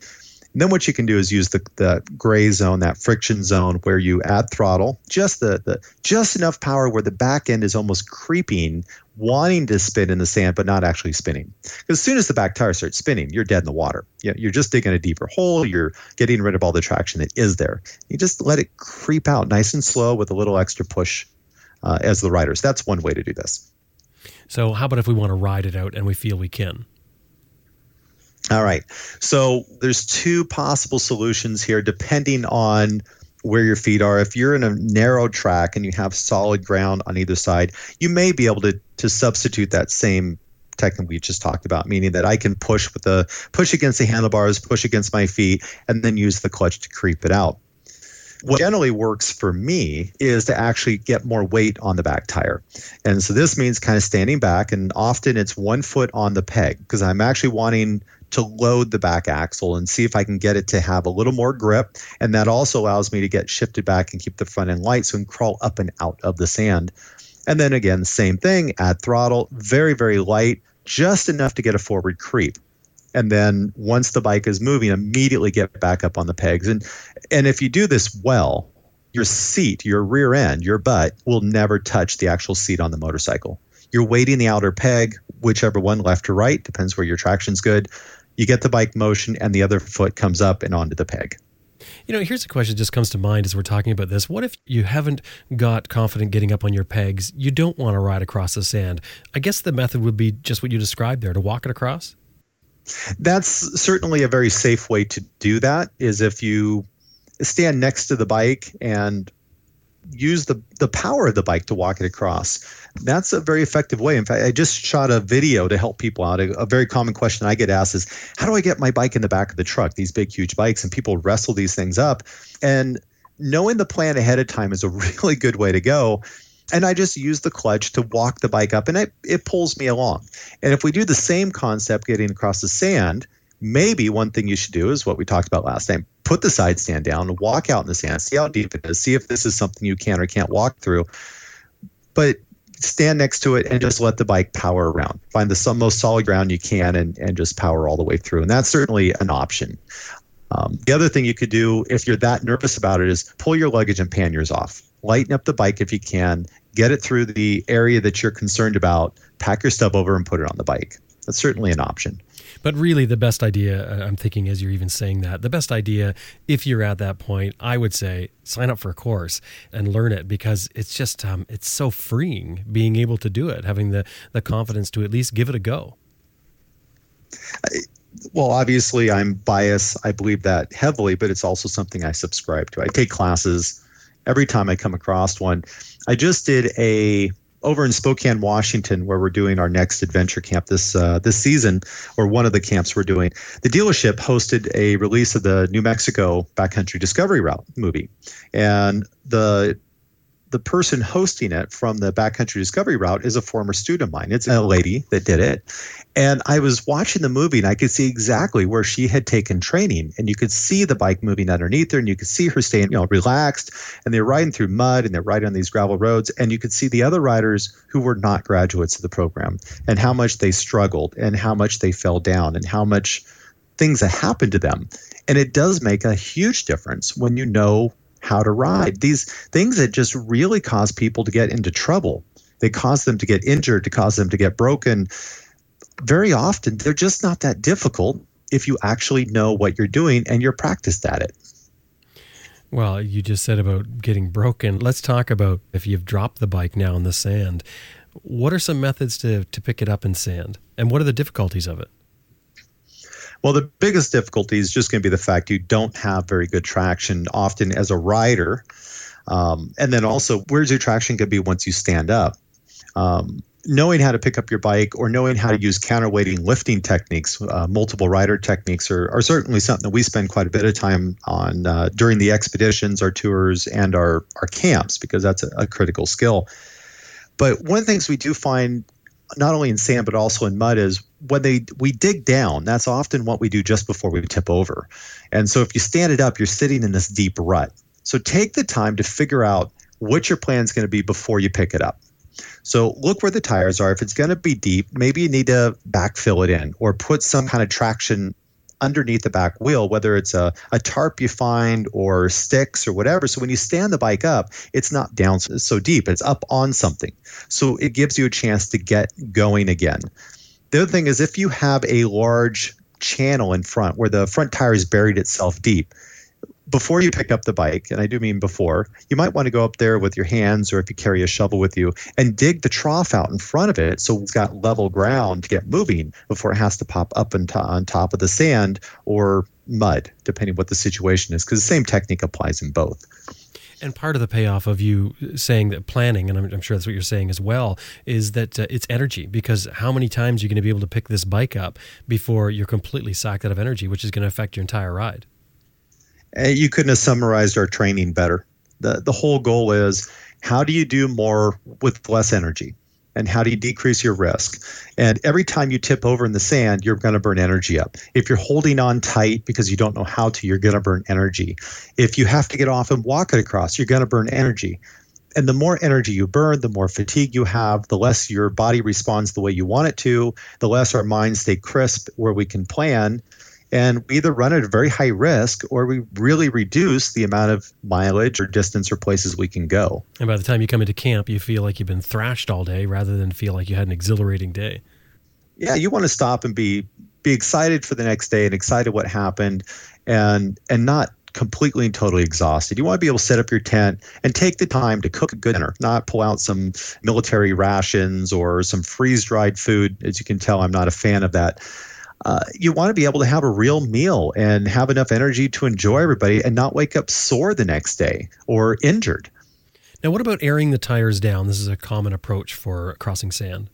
S3: And then what you can do is use the, the gray zone, that friction zone, where you add throttle, just the, the just enough power where the back end is almost creeping, wanting to spin in the sand, but not actually spinning. Because as soon as the back tire starts spinning, you're dead in the water. You're just digging a deeper hole. You're getting rid of all the traction that is there. You just let it creep out nice and slow with a little extra push uh, as the riders. That's one way to do this.
S1: So, how about if we want to ride it out and we feel we can?
S3: All right. So there's two possible solutions here depending on where your feet are. If you're in a narrow track and you have solid ground on either side, you may be able to to substitute that same technique we just talked about, meaning that I can push with the push against the handlebars, push against my feet, and then use the clutch to creep it out. What generally works for me is to actually get more weight on the back tire. And so this means kind of standing back, and often it's one foot on the peg because I'm actually wanting to load the back axle and see if I can get it to have a little more grip. And that also allows me to get shifted back and keep the front end light so I can crawl up and out of the sand. And then again, same thing, add throttle, very, very light, just enough to get a forward creep. And then once the bike is moving, immediately get back up on the pegs. And and if you do this well, your seat, your rear end, your butt will never touch the actual seat on the motorcycle. You're weighting the outer peg, whichever one, left or right, depends where your traction's good you get the bike motion and the other foot comes up and onto the peg.
S1: You know, here's a question that just comes to mind as we're talking about this. What if you haven't got confident getting up on your pegs? You don't want to ride across the sand. I guess the method would be just what you described there to walk it across.
S3: That's certainly a very safe way to do that is if you stand next to the bike and use the the power of the bike to walk it across. That's a very effective way. In fact, I just shot a video to help people out. A, a, very common question I get asked is, "How do I get my bike in the back of the truck?" These big, huge bikes, and people wrestle these things up. And knowing the plan ahead of time is a really good way to go. And I just use the clutch to walk the bike up, and it, it pulls me along. And if we do the same concept getting across the sand, maybe one thing you should do is what we talked about last time put the side stand down, walk out in the sand, see how deep it is, see if this is something you can or can't walk through. But stand next to it and just let the bike power around. Find the most solid ground you can and, and just power all the way through. And that's certainly an option. Um, the other thing you could do if you're that nervous about it is pull your luggage and panniers off. Lighten up the bike if you can. Get it through the area that you're concerned about. Pack your stub over and put it on the bike. That's certainly an option.
S1: But really, the best idea, uh, I'm thinking as you're even saying that, the best idea, if you're at that point, I would say sign up for a course and learn it because it's just, um, it's so freeing being able to do it, having the, the confidence to at least give it a go.
S3: I, well, obviously, I'm biased. I believe that heavily, but it's also something I subscribe to. I take classes every time I come across one. I just did a over in Spokane, Washington, where we're doing our next adventure camp this uh, this season, or one of the camps we're doing, the dealership hosted a release of the New Mexico Backcountry Discovery Route movie, and the the person hosting it from the backcountry discovery route is a former student of mine. It's a lady that did it. And I was watching the movie and I could see exactly where she had taken training. And you could see the bike moving underneath her and you could see her staying, you know, relaxed. And they're riding through mud and they're riding on these gravel roads. And you could see the other riders who were not graduates of the program and how much they struggled and how much they fell down and how much things that happened to them. And it does make a huge difference when you know how to ride. These things that just really cause people to get into trouble. They cause them to get injured, to cause them to get broken. Very often, they're just not that difficult if you actually know what you're doing and you're practiced at it.
S1: Well, you just said about getting broken. Let's talk about if you've dropped the bike now in the sand. What are some methods to, to pick it up in sand? And what are the difficulties of it?
S3: Well, the biggest difficulty is just going to be the fact you don't have very good traction often as a rider. Um, and then also, where's your traction going to be once you stand up? Um, knowing how to pick up your bike or knowing how to use counterweighting lifting techniques, uh, multiple rider techniques, are, are certainly something that we spend quite a bit of time on uh, during the expeditions, our tours, and our, our camps because that's a, a critical skill. But one of the things we do find not only in sand but also in mud is when they we dig down that's often what we do just before we tip over. And so if you stand it up you're sitting in this deep rut. So take the time to figure out what your plan is going to be before you pick it up. So look where the tires are. If it's going to be deep, maybe you need to backfill it in or put some kind of traction underneath the back wheel, whether it's a, a tarp you find or sticks or whatever. So when you stand the bike up, it's not down so deep, it's up on something. So it gives you a chance to get going again. The other thing is if you have a large channel in front where the front tire has buried itself deep, before you pick up the bike, and I do mean before, you might want to go up there with your hands or if you carry a shovel with you and dig the trough out in front of it so it's got level ground to get moving before it has to pop up and to- on top of the sand or mud, depending what the situation is, because the same technique applies in both.
S1: And part of the payoff of you saying that planning, and I'm, I'm sure that's what you're saying as well, is that uh, it's energy. Because how many times are you going to be able to pick this bike up before you're completely sacked out of energy, which is going to affect your entire ride?
S3: Uh, you couldn't have summarized our training better. The, the whole goal is how do you do more with less energy? And how do you decrease your risk? And every time you tip over in the sand, you're going to burn energy up. If you're holding on tight because you don't know how to, you're going to burn energy. If you have to get off and walk it across, you're going to burn energy. And the more energy you burn, the more fatigue you have, the less your body responds the way you want it to, the less our minds stay crisp where we can plan and we either run at a very high risk or we really reduce the amount of mileage or distance or places we can go.
S1: And by the time you come into camp, you feel like you've been thrashed all day rather than feel like you had an exhilarating day.
S3: Yeah, you want to stop and be be excited for the next day and excited what happened and and not completely and totally exhausted. You want to be able to set up your tent and take the time to cook a good dinner, not pull out some military rations or some freeze dried food. As you can tell, I'm not a fan of that uh, you want to be able to have a real meal and have enough energy to enjoy everybody and not wake up sore the next day or injured.
S1: Now, what about airing the tires down? This is a common approach for crossing sand.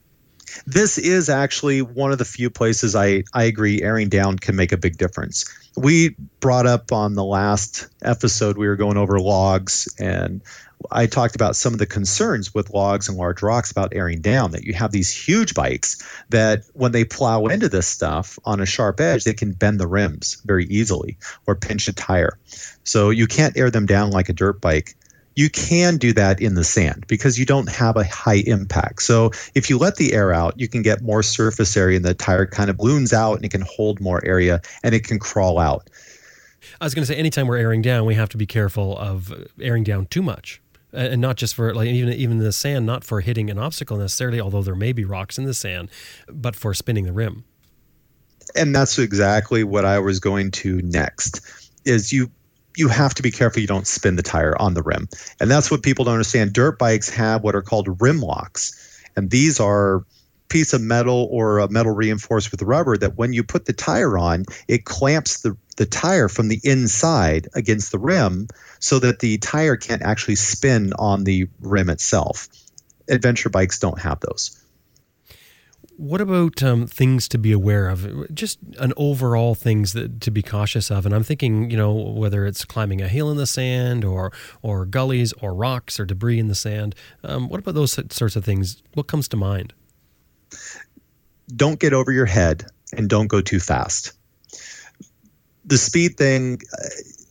S3: This is actually one of the few places I, I agree airing down can make a big difference. We brought up on the last episode, we were going over logs and I talked about some of the concerns with logs and large rocks about airing down, that you have these huge bikes that when they plow into this stuff on a sharp edge, they can bend the rims very easily or pinch a tire. So you can't air them down like a dirt bike. You can do that in the sand because you don't have a high impact. So if you let the air out, you can get more surface area and the tire kind of balloons out and it can hold more area and it can crawl out.
S1: I was going to say, anytime we're airing down, we have to be careful of airing down too much and not just for like even even the sand, not for hitting an obstacle necessarily, although there may be rocks in the sand, but for spinning the rim.
S3: And that's exactly what I was going to next. Is you you have to be careful you don't spin the tire on the rim, and that's what people don't understand. Dirt bikes have what are called rim locks, and these are piece of metal or a metal reinforced with rubber that when you put the tire on, it clamps the, the tire from the inside against the rim so that the tire can't actually spin on the rim itself. Adventure bikes don't have those.
S1: What about um, things to be aware of? Just an overall things that to be cautious of. And I'm thinking, you know, whether it's climbing a hill in the sand, or or gullies, or rocks, or debris in the sand. Um, what about those sorts of things? What comes to mind?
S3: Don't get over your head, and don't go too fast. The speed thing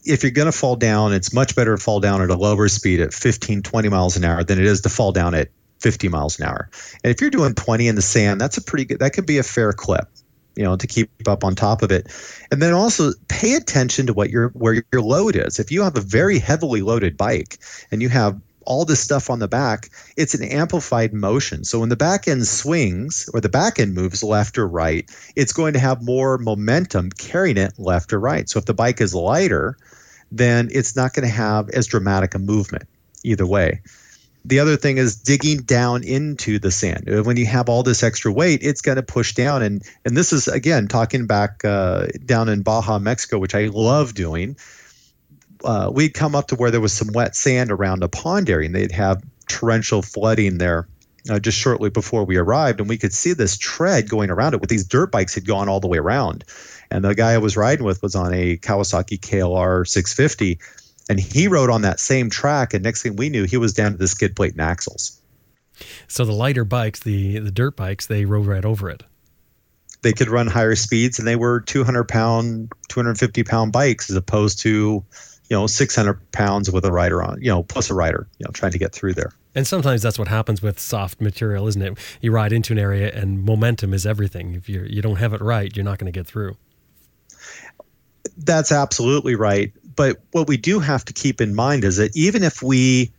S3: if you're going to fall down, it's much better to fall down at a lower speed at 15, 20 miles an hour than it is to fall down at 50 miles an hour. And if you're doing 20 in the sand, that's a pretty good, that could be a fair clip, you know, to keep up on top of it. And then also pay attention to what your, where your load is. If you have a very heavily loaded bike and you have all this stuff on the back, it's an amplified motion. So when the back end swings or the back end moves left or right, it's going to have more momentum carrying it left or right. So if the bike is lighter, then it's not going to have as dramatic a movement either way. The other thing is digging down into the sand. When you have all this extra weight, it's going to push down. And and this is again talking back uh, down in Baja, Mexico, which I love doing. Uh, we'd come up to where there was some wet sand around a pond area, and they'd have torrential flooding there. uh, just shortly before we arrived, and we could see this tread going around it with these dirt bikes had gone all the way around. And the guy I was riding with was on a Kawasaki KLR 650, and he rode on that same track. And next thing we knew, he was down to the skid plate and axles.
S1: So the lighter bikes, the the dirt bikes, they rode right over it.
S3: They could run higher speeds, and they were 200 pound, 250 pound bikes as opposed to, you know, 600 pounds with a rider on, you know, plus a rider, you know, trying to get through there.
S1: And sometimes that's what happens with soft material, isn't it? You ride into an area, and momentum is everything. If you you don't have it right, you're not going to get through.
S3: That's absolutely right. But what we do have to keep in mind is that even if we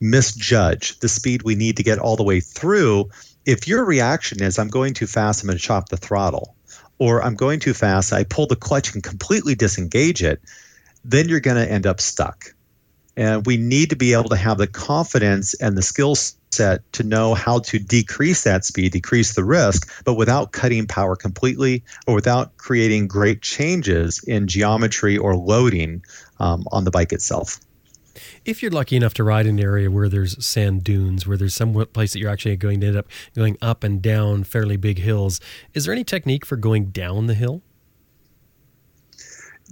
S3: misjudge the speed we need to get all the way through, if your reaction is, I'm going too fast, I'm going to chop the throttle, or I'm going too fast, I pull the clutch and completely disengage it, then you're going to end up stuck. And we need to be able to have the confidence and the skill set to know how to decrease that speed, decrease the risk, but without cutting power completely or without creating great changes in geometry or loading um, on the bike itself.
S1: If you're lucky enough to ride in an area where there's sand dunes, where there's some place that you're actually going to end up going up and down fairly big hills, is there any technique for going down the hill?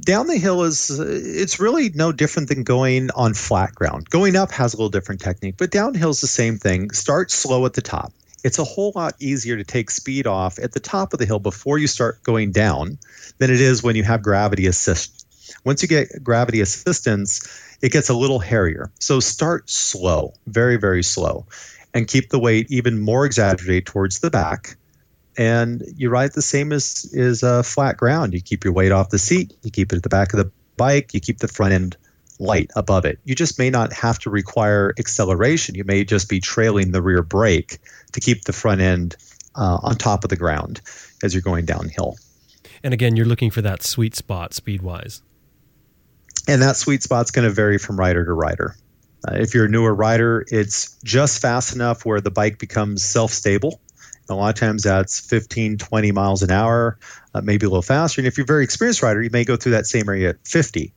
S3: Down the hill is uh, it's really no different than going on flat ground. Going up has a little different technique, but downhill is the same thing. Start slow at the top. It's a whole lot easier to take speed off at the top of the hill before you start going down than it is when you have gravity assist. Once you get gravity assistance, it gets a little hairier. So start slow, very, very slow, and keep the weight even more exaggerated towards the back and you ride the same as is uh, flat ground. You keep your weight off the seat, you keep it at the back of the bike, you keep the front end light above it. You just may not have to require acceleration. You may just be trailing the rear brake to keep the front end uh, on top of the ground as you're going downhill.
S1: And again, you're looking for that sweet spot speed wise.
S3: And that sweet spot's going to vary from rider to rider. Uh, if you're a newer rider, it's just fast enough where the bike becomes self stable a lot of times that's 15, 20 miles an hour, uh, maybe a little faster. And if you're a very experienced rider, you may go through that same area at 50.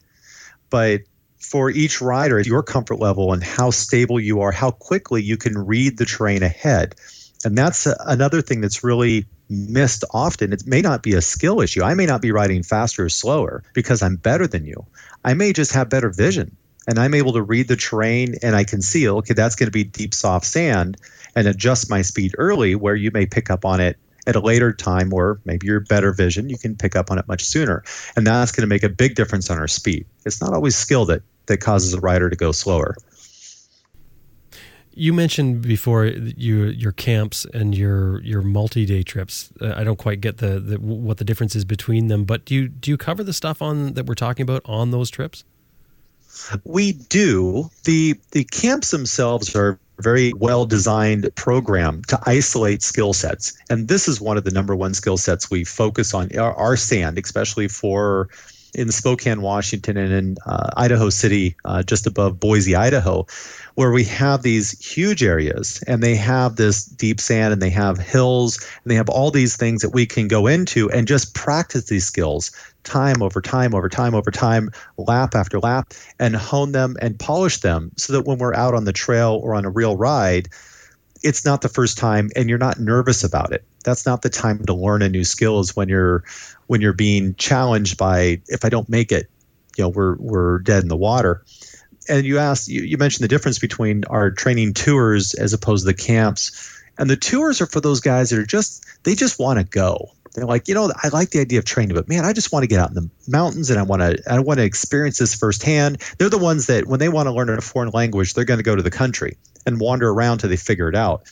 S3: But for each rider, your comfort level and how stable you are, how quickly you can read the terrain ahead. And that's a, another thing that's really missed often. It may not be a skill issue. I may not be riding faster or slower because I'm better than you. I may just have better vision and I'm able to read the terrain and I can see, okay, that's going to be deep, soft sand and adjust my speed early where you may pick up on it at a later time or maybe your better vision you can pick up on it much sooner and that's going to make a big difference on our speed it's not always skill that that causes a rider to go slower
S1: you mentioned before your your camps and your your multi-day trips. Uh, I don't quite get the, the, what the difference is between them, but do you do you cover the stuff on that we're talking about on those trips?
S3: We do. the The camps themselves are very well designed program to isolate skill sets. And this is one of the number one skill sets we focus on our, our sand, especially for in Spokane, Washington, and in uh, Idaho City, uh, just above Boise, Idaho, where we have these huge areas and they have this deep sand and they have hills and they have all these things that we can go into and just practice these skills time over time over time over time, lap after lap, and hone them and polish them so that when we're out on the trail or on a real ride, it's not the first time and you're not nervous about it. That's not the time to learn a new skill is when you're when you're being challenged by if I don't make it, you know, we're we're dead in the water. And you asked you, you mentioned the difference between our training tours as opposed to the camps. And the tours are for those guys that are just they just want to go they're like, you know, I like the idea of training, but man, I just want to get out in the mountains and I want to I want to experience this firsthand. They're the ones that when they want to learn a foreign language, they're going to go to the country and wander around till they figure it out.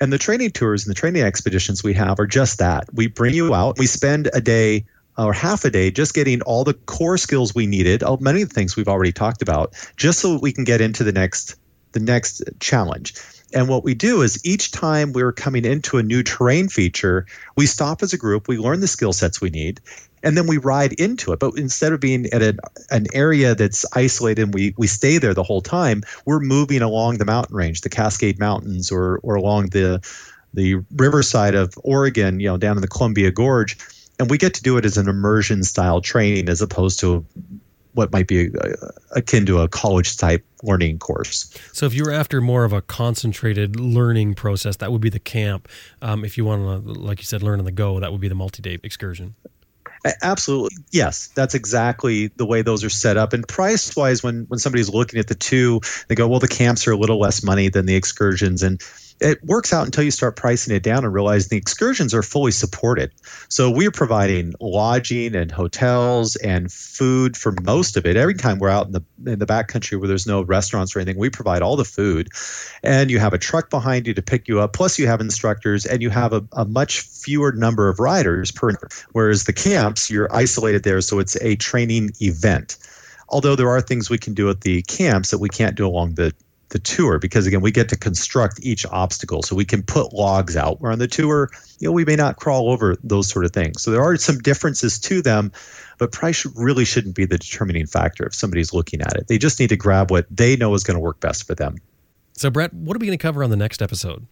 S3: And the training tours and the training expeditions we have are just that. We bring you out, we spend a day or half a day just getting all the core skills we needed, many of the things we've already talked about, just so we can get into the next the next challenge. And what we do is each time we're coming into a new terrain feature, we stop as a group, we learn the skill sets we need, and then we ride into it. But instead of being at an, an area that's isolated and we, we stay there the whole time, we're moving along the mountain range, the Cascade Mountains, or, or along the, the riverside of Oregon, you know, down in the Columbia Gorge. And we get to do it as an immersion style training as opposed to what might be uh, akin to a college type learning course.
S1: So, if you were after more of a concentrated learning process, that would be the camp. Um, if you want to, like you said, learn on the go, that would be the multi day excursion.
S3: Absolutely. Yes, that's exactly the way those are set up. And price wise, when, when somebody's looking at the two, they go, well, the camps are a little less money than the excursions. And it works out until you start pricing it down and realize the excursions are fully supported. So we're providing lodging and hotels and food for most of it. Every time we're out in the in the backcountry where there's no restaurants or anything, we provide all the food. And you have a truck behind you to pick you up. Plus you have instructors and you have a, a much fewer number of riders per whereas the camps, you're isolated there, so it's a training event although there are things we can do at the camps that we can't do along the the tour because again we get to construct each obstacle so we can put logs out where on the tour. You know we may not crawl over those sort of things. So there are some differences to them but price really shouldn't be the determining factor if somebody's looking at it. They just need to grab what they know is going to work best for them.
S1: So Bret what are we going to cover on the next episode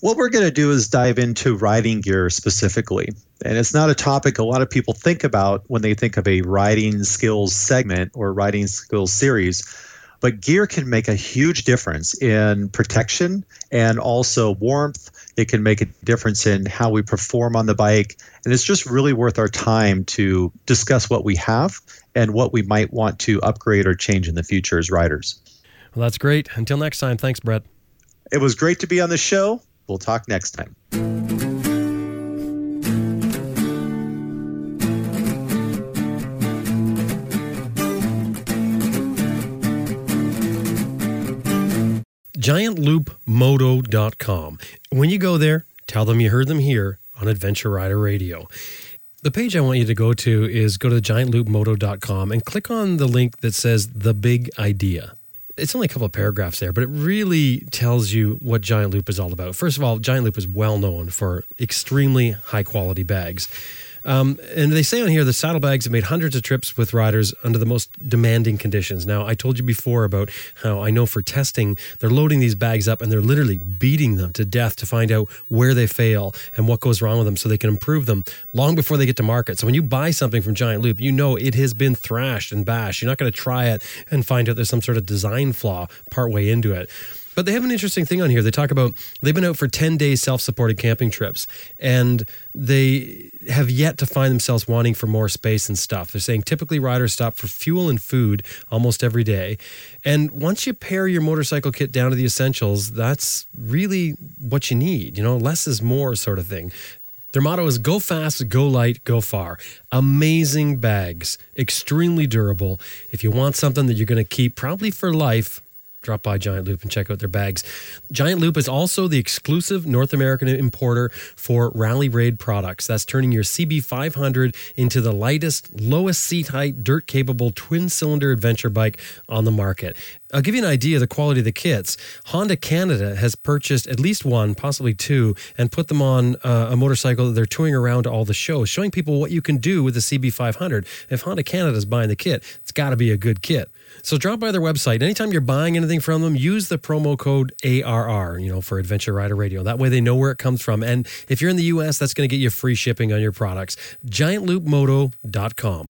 S3: what we're going to do is dive into riding gear specifically. And it's not a topic a lot of people think about when they think of a riding skills segment or riding skills series. But gear can make a huge difference in protection and also warmth. It can make a difference in how we perform on the bike. And it's just really worth our time to discuss what we have and what we might want to upgrade or change in the future as riders.
S1: Well, that's great. Until next time, thanks, Bret.
S3: It was great to be on the show. We'll talk next time.
S1: GiantLoopMoto.com. When you go there, tell them you heard them here on Adventure Rider Radio. The page I want you to go to is go to giantloopmoto.com and click on the link that says The Big Idea it's only a couple of paragraphs there, but it really tells you what Giant Loop is all about. First of all, Giant Loop is well known for extremely high quality bags. Um, and they say on here the saddlebags have made hundreds of trips with riders under the most demanding conditions. Now, I told you before about how I know for testing, they're loading these bags up and they're literally beating them to death to find out where they fail and what goes wrong with them so they can improve them long before they get to market. So when you buy something from Giant Loop, you know it has been thrashed and bashed. You're not going to try it and find out there's some sort of design flaw partway into it. But they have an interesting thing on here. They talk about they've been out for 10 days self supported camping trips and they have yet to find themselves wanting for more space and stuff. They're saying typically riders stop for fuel and food almost every day. And once you pare your motorcycle kit down to the essentials, that's really what you need. You know, less is more sort of thing. Their motto is go fast, go light, go far. Amazing bags, extremely durable. If you want something that you're going to keep probably for life, drop by Giant Loop and check out their bags. Giant Loop is also the exclusive North American importer for Rally Raid products. That's turning your CB500 into the lightest, lowest seat height, dirt capable twin cylinder adventure bike on the market. I'll give you an idea of the quality of the kits. Honda Canada has purchased at least one, possibly two, and put them on uh, a motorcycle that they're touring around all the shows, showing people what you can do with the CB500. If Honda Canada is buying the kit, it's got to be a good kit. So drop by their website. Anytime you're buying anything from them, use the promo code ARR, you know, for Adventure Rider Radio. That way they know where it comes from. And if you're in the US, that's going to get you free shipping on your products. GiantLoopMoto.com.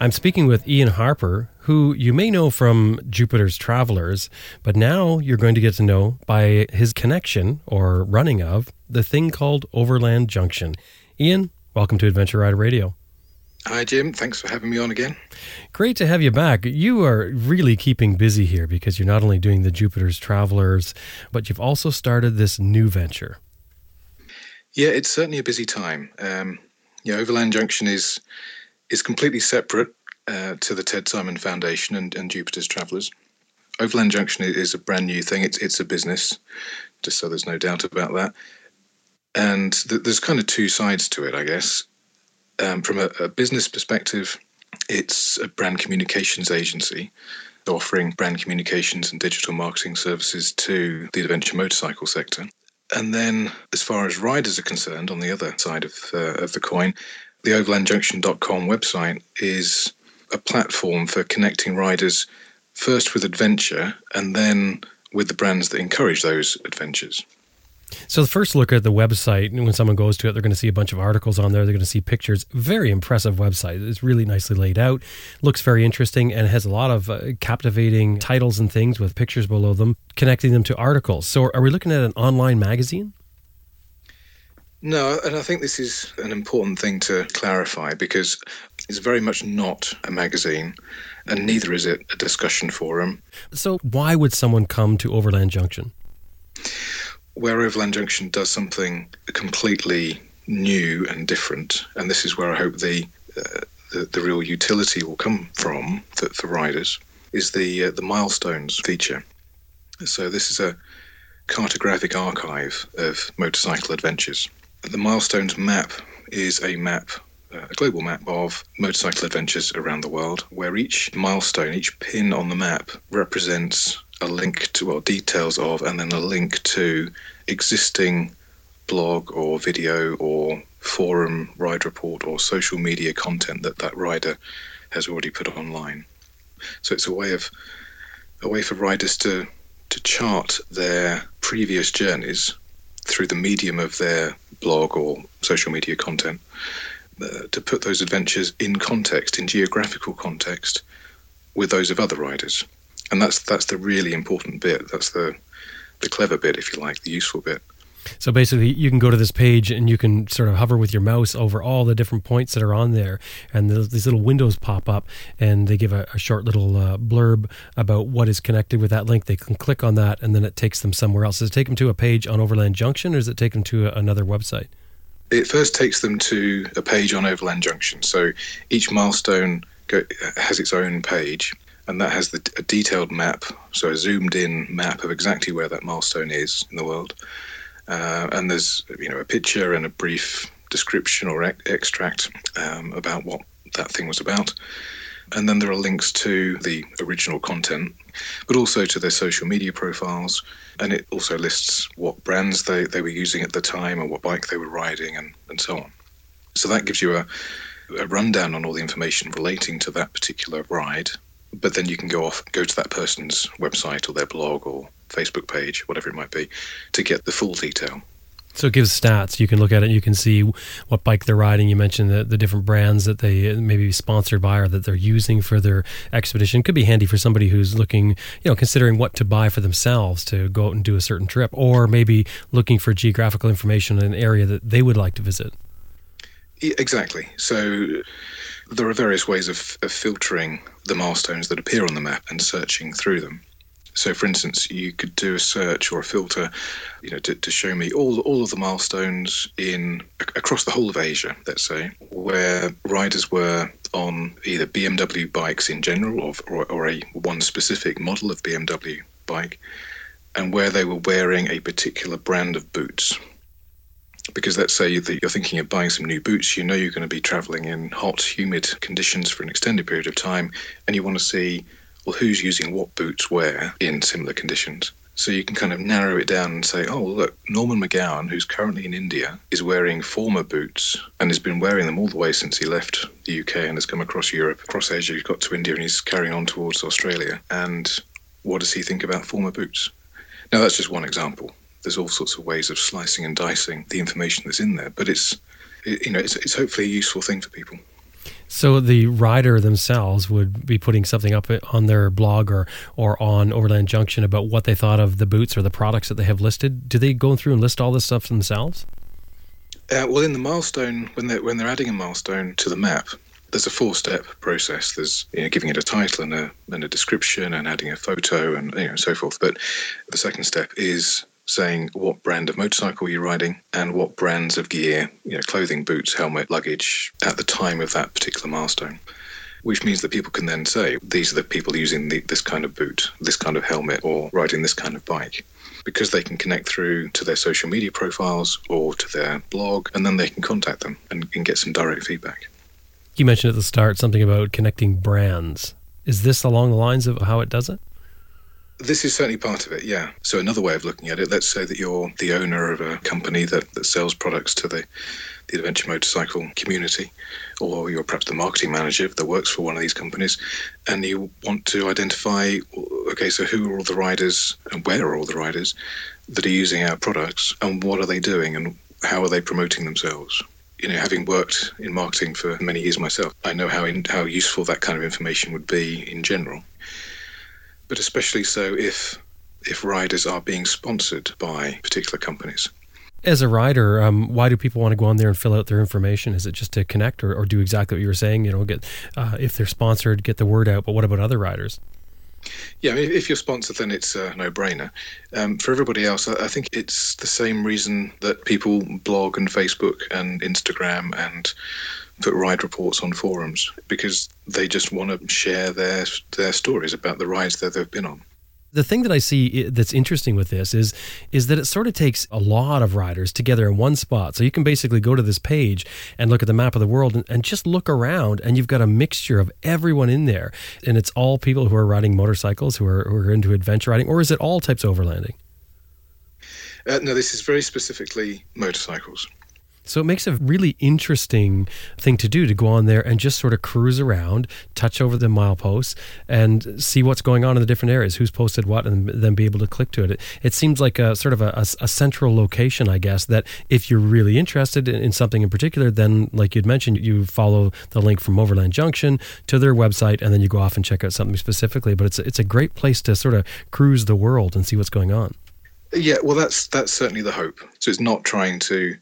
S1: I'm speaking with Iain Harper, who you may know from Jupiter's Travelers, but now you're going to get to know by his connection or running of the thing called Overland Junction. Iain, welcome to Adventure Rider Radio.
S4: Hi, Jim. Thanks for having me on again.
S1: Great to have you back. You are really keeping busy here because you're not only doing the Jupiter's Travelers, but you've also started this new venture.
S4: Yeah, it's certainly a busy time. Um, yeah, Overland Junction is is completely separate uh, to the Ted Simon Foundation and, and Jupiter's Travelers. Overland Junction is a brand new thing. It's it's a business, just so there's no doubt about that. And th- there's kind of two sides to it, I guess um, from a, a business perspective, it's a brand communications agency offering brand communications and digital marketing services to the adventure motorcycle sector. And then, as far as riders are concerned, on the other side of, uh, of the coin, the overlandjunction.com website is a platform for connecting riders first with adventure and then with the brands that encourage those adventures.
S1: So the first look at the website, and when someone goes to it, they're going to see a bunch of articles on there. They're going to see pictures. Very impressive website. It's really nicely laid out. Looks very interesting and has a lot of uh, captivating titles and things with pictures below them, connecting them to articles. So are we looking at an online magazine?
S4: No, and I think this is an important thing to clarify because it's very much not a magazine, and neither is it a discussion forum.
S1: So why would someone come to Overland Junction?
S4: Where Overland Junction does something completely new and different, and this is where I hope the uh, the, the, real utility will come from for, for riders, is the uh, the milestones feature. So this is a cartographic archive of motorcycle adventures. The milestones map is a map uh, a global map of motorcycle adventures around the world, where each milestone, each pin on the map represents a link to, or details of, and then a link to existing blog or video or forum ride report or social media content that that rider has already put online. So it's a way of a way for riders to to chart their previous journeys through the medium of their blog or social media content uh, to put those adventures in context, in geographical context, with those of other riders and that's that's the really important bit. That's the the clever bit, if you like, the useful bit.
S1: So basically, you can go to this page and you can sort of hover with your mouse over all the different points that are on there, and these little windows pop up, and they give a, a short little uh, blurb about what is connected with that link. They can click on that, and then it takes them somewhere else. Does it take them to a page on Overland Junction, or does it take them to a, another website?
S4: It first takes them to a page on Overland Junction. So each milestone go, has its own page, and that has the, a detailed map, so a zoomed in map of exactly where that milestone is in the world. Uh, and there's you know a picture and a brief description or extract um, about what that thing was about. And then there are links to the original content, but also to their social media profiles. And it also lists what brands they, they were using at the time and what bike they were riding and, and so on. So that gives you a, a rundown on all the information relating to that particular ride but then you can go off, go to that person's website or their blog or Facebook page, whatever it might be, to get the full detail.
S1: So it gives stats. You can look at it. You can see what bike they're riding. You mentioned the, the different brands that they uh, maybe sponsored by or that they're using for their expedition. Could be handy for somebody who's looking, you know, considering what to buy for themselves to go out and do a certain trip, or maybe looking for geographical information in an area that they would like to visit.
S4: Exactly. So there are various ways of, of filtering the milestones that appear on the map and searching through them. So, for instance, you could do a search or a filter, you know, to, to show me all all of the milestones in across the whole of Asia, let's say, where riders were on either BMW bikes in general or, or, or a one specific model of BMW bike, and where they were wearing a particular brand of boots because let's say that you're thinking of buying some new boots, you know you're going to be traveling in hot, humid conditions for an extended period of time, and you want to see, well, who's using what boots where in similar conditions. So you can kind of narrow it down and say, oh, look, Norman McGowan, who's currently in India, is wearing Forma boots and has been wearing them all the way since he left the UK and has come across Europe, across Asia, he's got to India and he's carrying on towards Australia. And what does he think about Forma boots? Now, that's just one example there's all sorts of ways of slicing and dicing the information that's in there, but it's you know it's, it's hopefully a useful thing for people.
S1: So the rider themselves would be putting something up on their blog or or on Overland Junction about what they thought of the boots or the products that they have listed. Do they go through and list all this stuff themselves?
S4: Uh, well, in the milestone, when they're when they're adding a milestone to the map, there's a four-step process. There's you know, giving it a title and a and a description and adding a photo and you know so forth. But the second step is saying what brand of motorcycle you're riding and what brands of gear, you know, clothing, boots, helmet, luggage at the time of that particular milestone. Which means that people can then say, these are the people using the, this kind of boot, this kind of helmet, or riding this kind of bike. Because they can connect through to their social media profiles or to their blog, and then they can contact them and, and get some direct feedback.
S1: You mentioned at the start something about connecting brands. Is this along the lines of how it does it?
S4: This is certainly part of it, yeah. So another way of looking at it, let's say that you're the owner of a company that, that sells products to the, the adventure motorcycle community, or you're perhaps the marketing manager that works for one of these companies, and you want to identify, okay, so who are all the riders and where are all the riders that are using our products and what are they doing and how are they promoting themselves. You know, having worked in marketing for many years myself, I know how in, how useful that kind of information would be in general. But especially so if if riders are being sponsored by particular companies.
S1: As a rider, um, why do people want to go on there and fill out their information? Is it just to connect, or, or do exactly what you were saying? You know, get uh, if they're sponsored, get the word out. But what about other riders?
S4: Yeah, if you're sponsored, then it's a no-brainer. Um, for everybody else, I think it's the same reason that people blog and Facebook and Instagram and put ride reports on forums because they just want to share their their stories about the rides that they've been on
S1: the thing that I see that's interesting with this is is that it sort of takes a lot of riders together in one spot. So you can basically go to this page and look at the map of the world and, and just look around, and you've got a mixture of everyone in there, and it's all people who are riding motorcycles, who are who are into adventure riding, or is it all types of overlanding?
S4: Uh, no, this is very specifically motorcycles.
S1: So it makes a really interesting thing to do to go on there and just sort of cruise around, touch over the mileposts, and see what's going on in the different areas, who's posted what, and then be able to click to it. It, it seems like a sort of a, a, a, central location, I guess, that if you're really interested in, in, something in particular, then, like you'd mentioned, you follow the link from Overland Junction to their website, and then you go off and check out something specifically. But it's, it's a great place to sort of cruise the world and see what's going on.
S4: Yeah, well, that's that's certainly the hope. So it's not trying to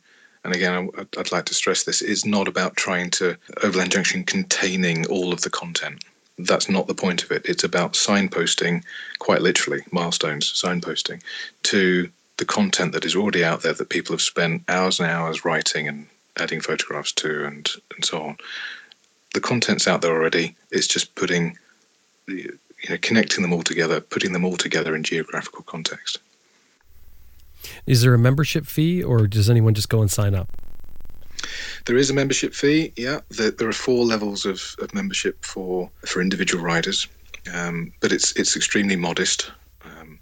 S4: and again, I'd like to stress this, it's not about trying to Overland Junction containing all of the content. That's not the point of it. It's about signposting, quite literally, milestones, signposting, to the content that is already out there that people have spent hours and hours writing and adding photographs to and, and so on. The content's out there already. It's just putting, you know, connecting them all together, putting them all together in geographical context.
S1: Is there a membership fee, or does anyone just go and sign up?
S4: There is a membership fee. Yeah, there, are four levels of, of membership for for individual riders, um, but it's it's extremely modest. Um,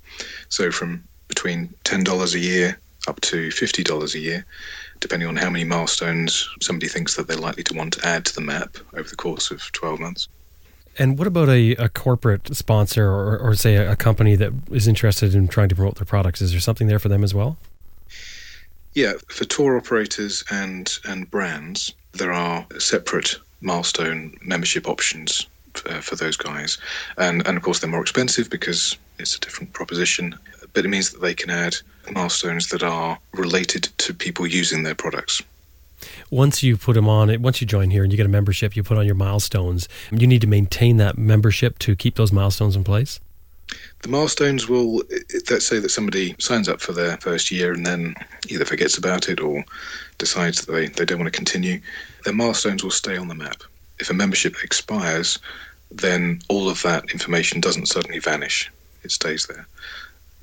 S4: so from between ten dollars a year up to fifty dollars a year, depending on how many milestones somebody thinks that they're likely to want to add to the map over the course of twelve months.
S1: And what about a, a corporate sponsor or, or say a, a company that is interested in trying to promote their products? Is there something there for them as well?
S4: Yeah, for tour operators and and brands, there are separate milestone membership options uh, for those guys, and and of course they're more expensive because it's a different proposition. But it means that they can add milestones that are related to people using their products
S1: once you put them on, once you join here and you get a membership, you put on your milestones. You need to maintain that membership to keep those milestones in place.
S4: The milestones will, let's say that somebody signs up for their first year and then either forgets about it or decides that they, they don't want to continue, their milestones will stay on the map. If a membership expires, then all of that information doesn't suddenly vanish, it stays there.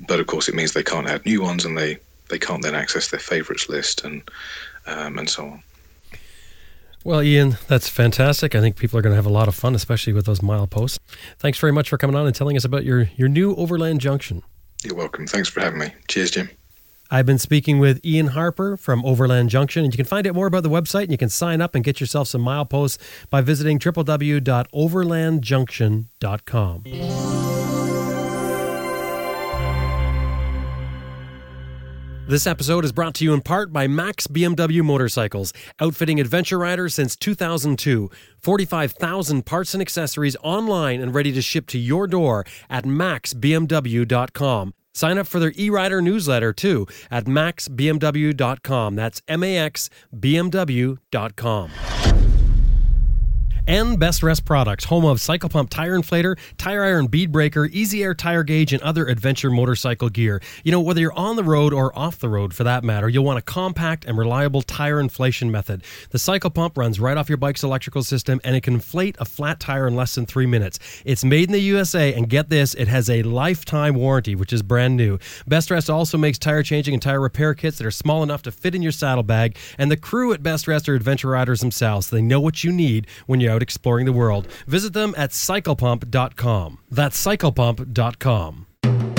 S4: But of course, it means they can't add new ones and they, they can't then access their favorites list and, um, and so on.
S1: Well, Iain, that's fantastic. I think people are going to have a lot of fun, especially with those mileposts. Thanks very much for coming on and telling us about your, your new Overland Junction.
S4: You're welcome. Thanks for having me. Cheers, Jim.
S1: I've been speaking with Iain Harper from Overland Junction, and you can find out more about the website and you can sign up and get yourself some mileposts by visiting www.overlandjunction.com. This episode is brought to you in part by Max BMW Motorcycles, outfitting adventure riders since 2002. 45,000 parts and accessories online and ready to ship to your door at maxbmw.com. Sign up for their e-rider newsletter too at maxbmw.com. That's M A X B M W.com and BestRest Products, home of CyclePump Tire Inflator, TireIron BeadBrakR, Easy Air Tire Gauge, and other adventure motorcycle gear. You know, whether you're on the road or off the road for that matter, you'll want a compact and reliable tire inflation method. The CyclePump runs right off your bike's electrical system and it can inflate a flat tire in less than three minutes. It's made in the USA, and get this, it has a lifetime warranty, which is brand new. BestRest also makes tire changing and tire repair kits that are small enough to fit in your saddlebag, and the crew at BestRest are adventure riders themselves, so they know what you need when you're out exploring the world. Visit them at cyclepump.com. That's cyclepump.com.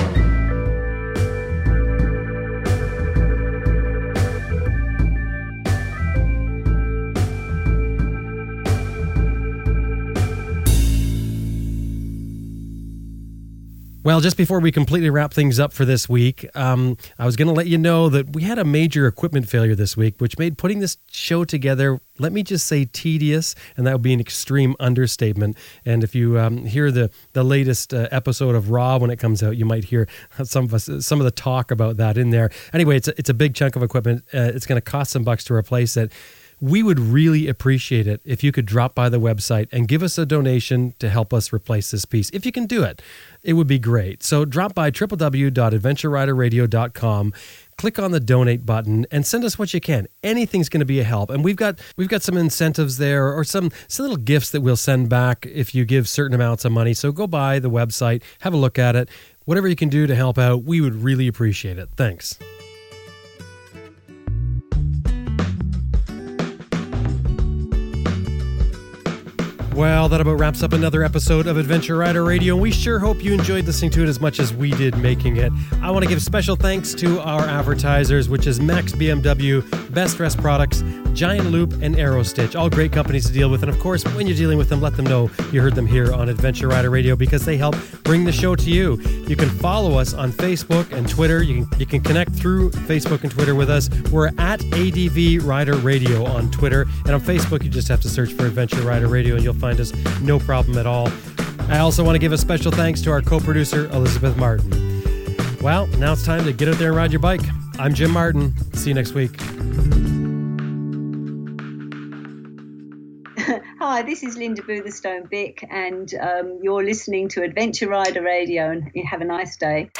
S1: Well, just before we completely wrap things up for this week, um, I was going to let you know that we had a major equipment failure this week, which made putting this show together, let me just say, tedious, and that would be an extreme understatement. And if you um, hear the the latest uh, episode of Raw when it comes out, you might hear some of us some of the talk about that in there. Anyway, it's a, it's a big chunk of equipment. Uh, it's going to cost some bucks to replace it we would really appreciate it if you could drop by the website and give us a donation to help us replace this piece. If you can do it, it would be great. So drop by www.adventureriderradio.com click on the donate button and send us what you can. Anything's going to be a help. And we've got we've got some incentives there or some some little gifts that we'll send back if you give certain amounts of money. So go by the website have a look at it. Whatever you can do to help out we would really appreciate it. Thanks Well, that about wraps up another episode of Adventure Rider Radio, and we sure hope you enjoyed listening to it as much as we did making it. I want to give special thanks to our advertisers, which is Max BMW, BestRest Products, Giant Loop, and Aerostitch. All great companies to deal with, and of course, when you're dealing with them, let them know you heard them here on Adventure Rider Radio because they help bring the show to you. You can follow us on Facebook and Twitter. You can you can connect through Facebook and Twitter with us. We're at ADV Rider Radio on Twitter, and on Facebook, you just have to search for Adventure Rider Radio, and you'll find find us, no problem at all. I also want to give a special thanks to our co producer, Elizabeth Martin. Well, now it's time to get out there and ride your bike. I'm Jim Martin. See you next week.
S5: Hi, this is Linda Boothstone Bick, and um, you're listening to Adventure Rider Radio, and have a nice day.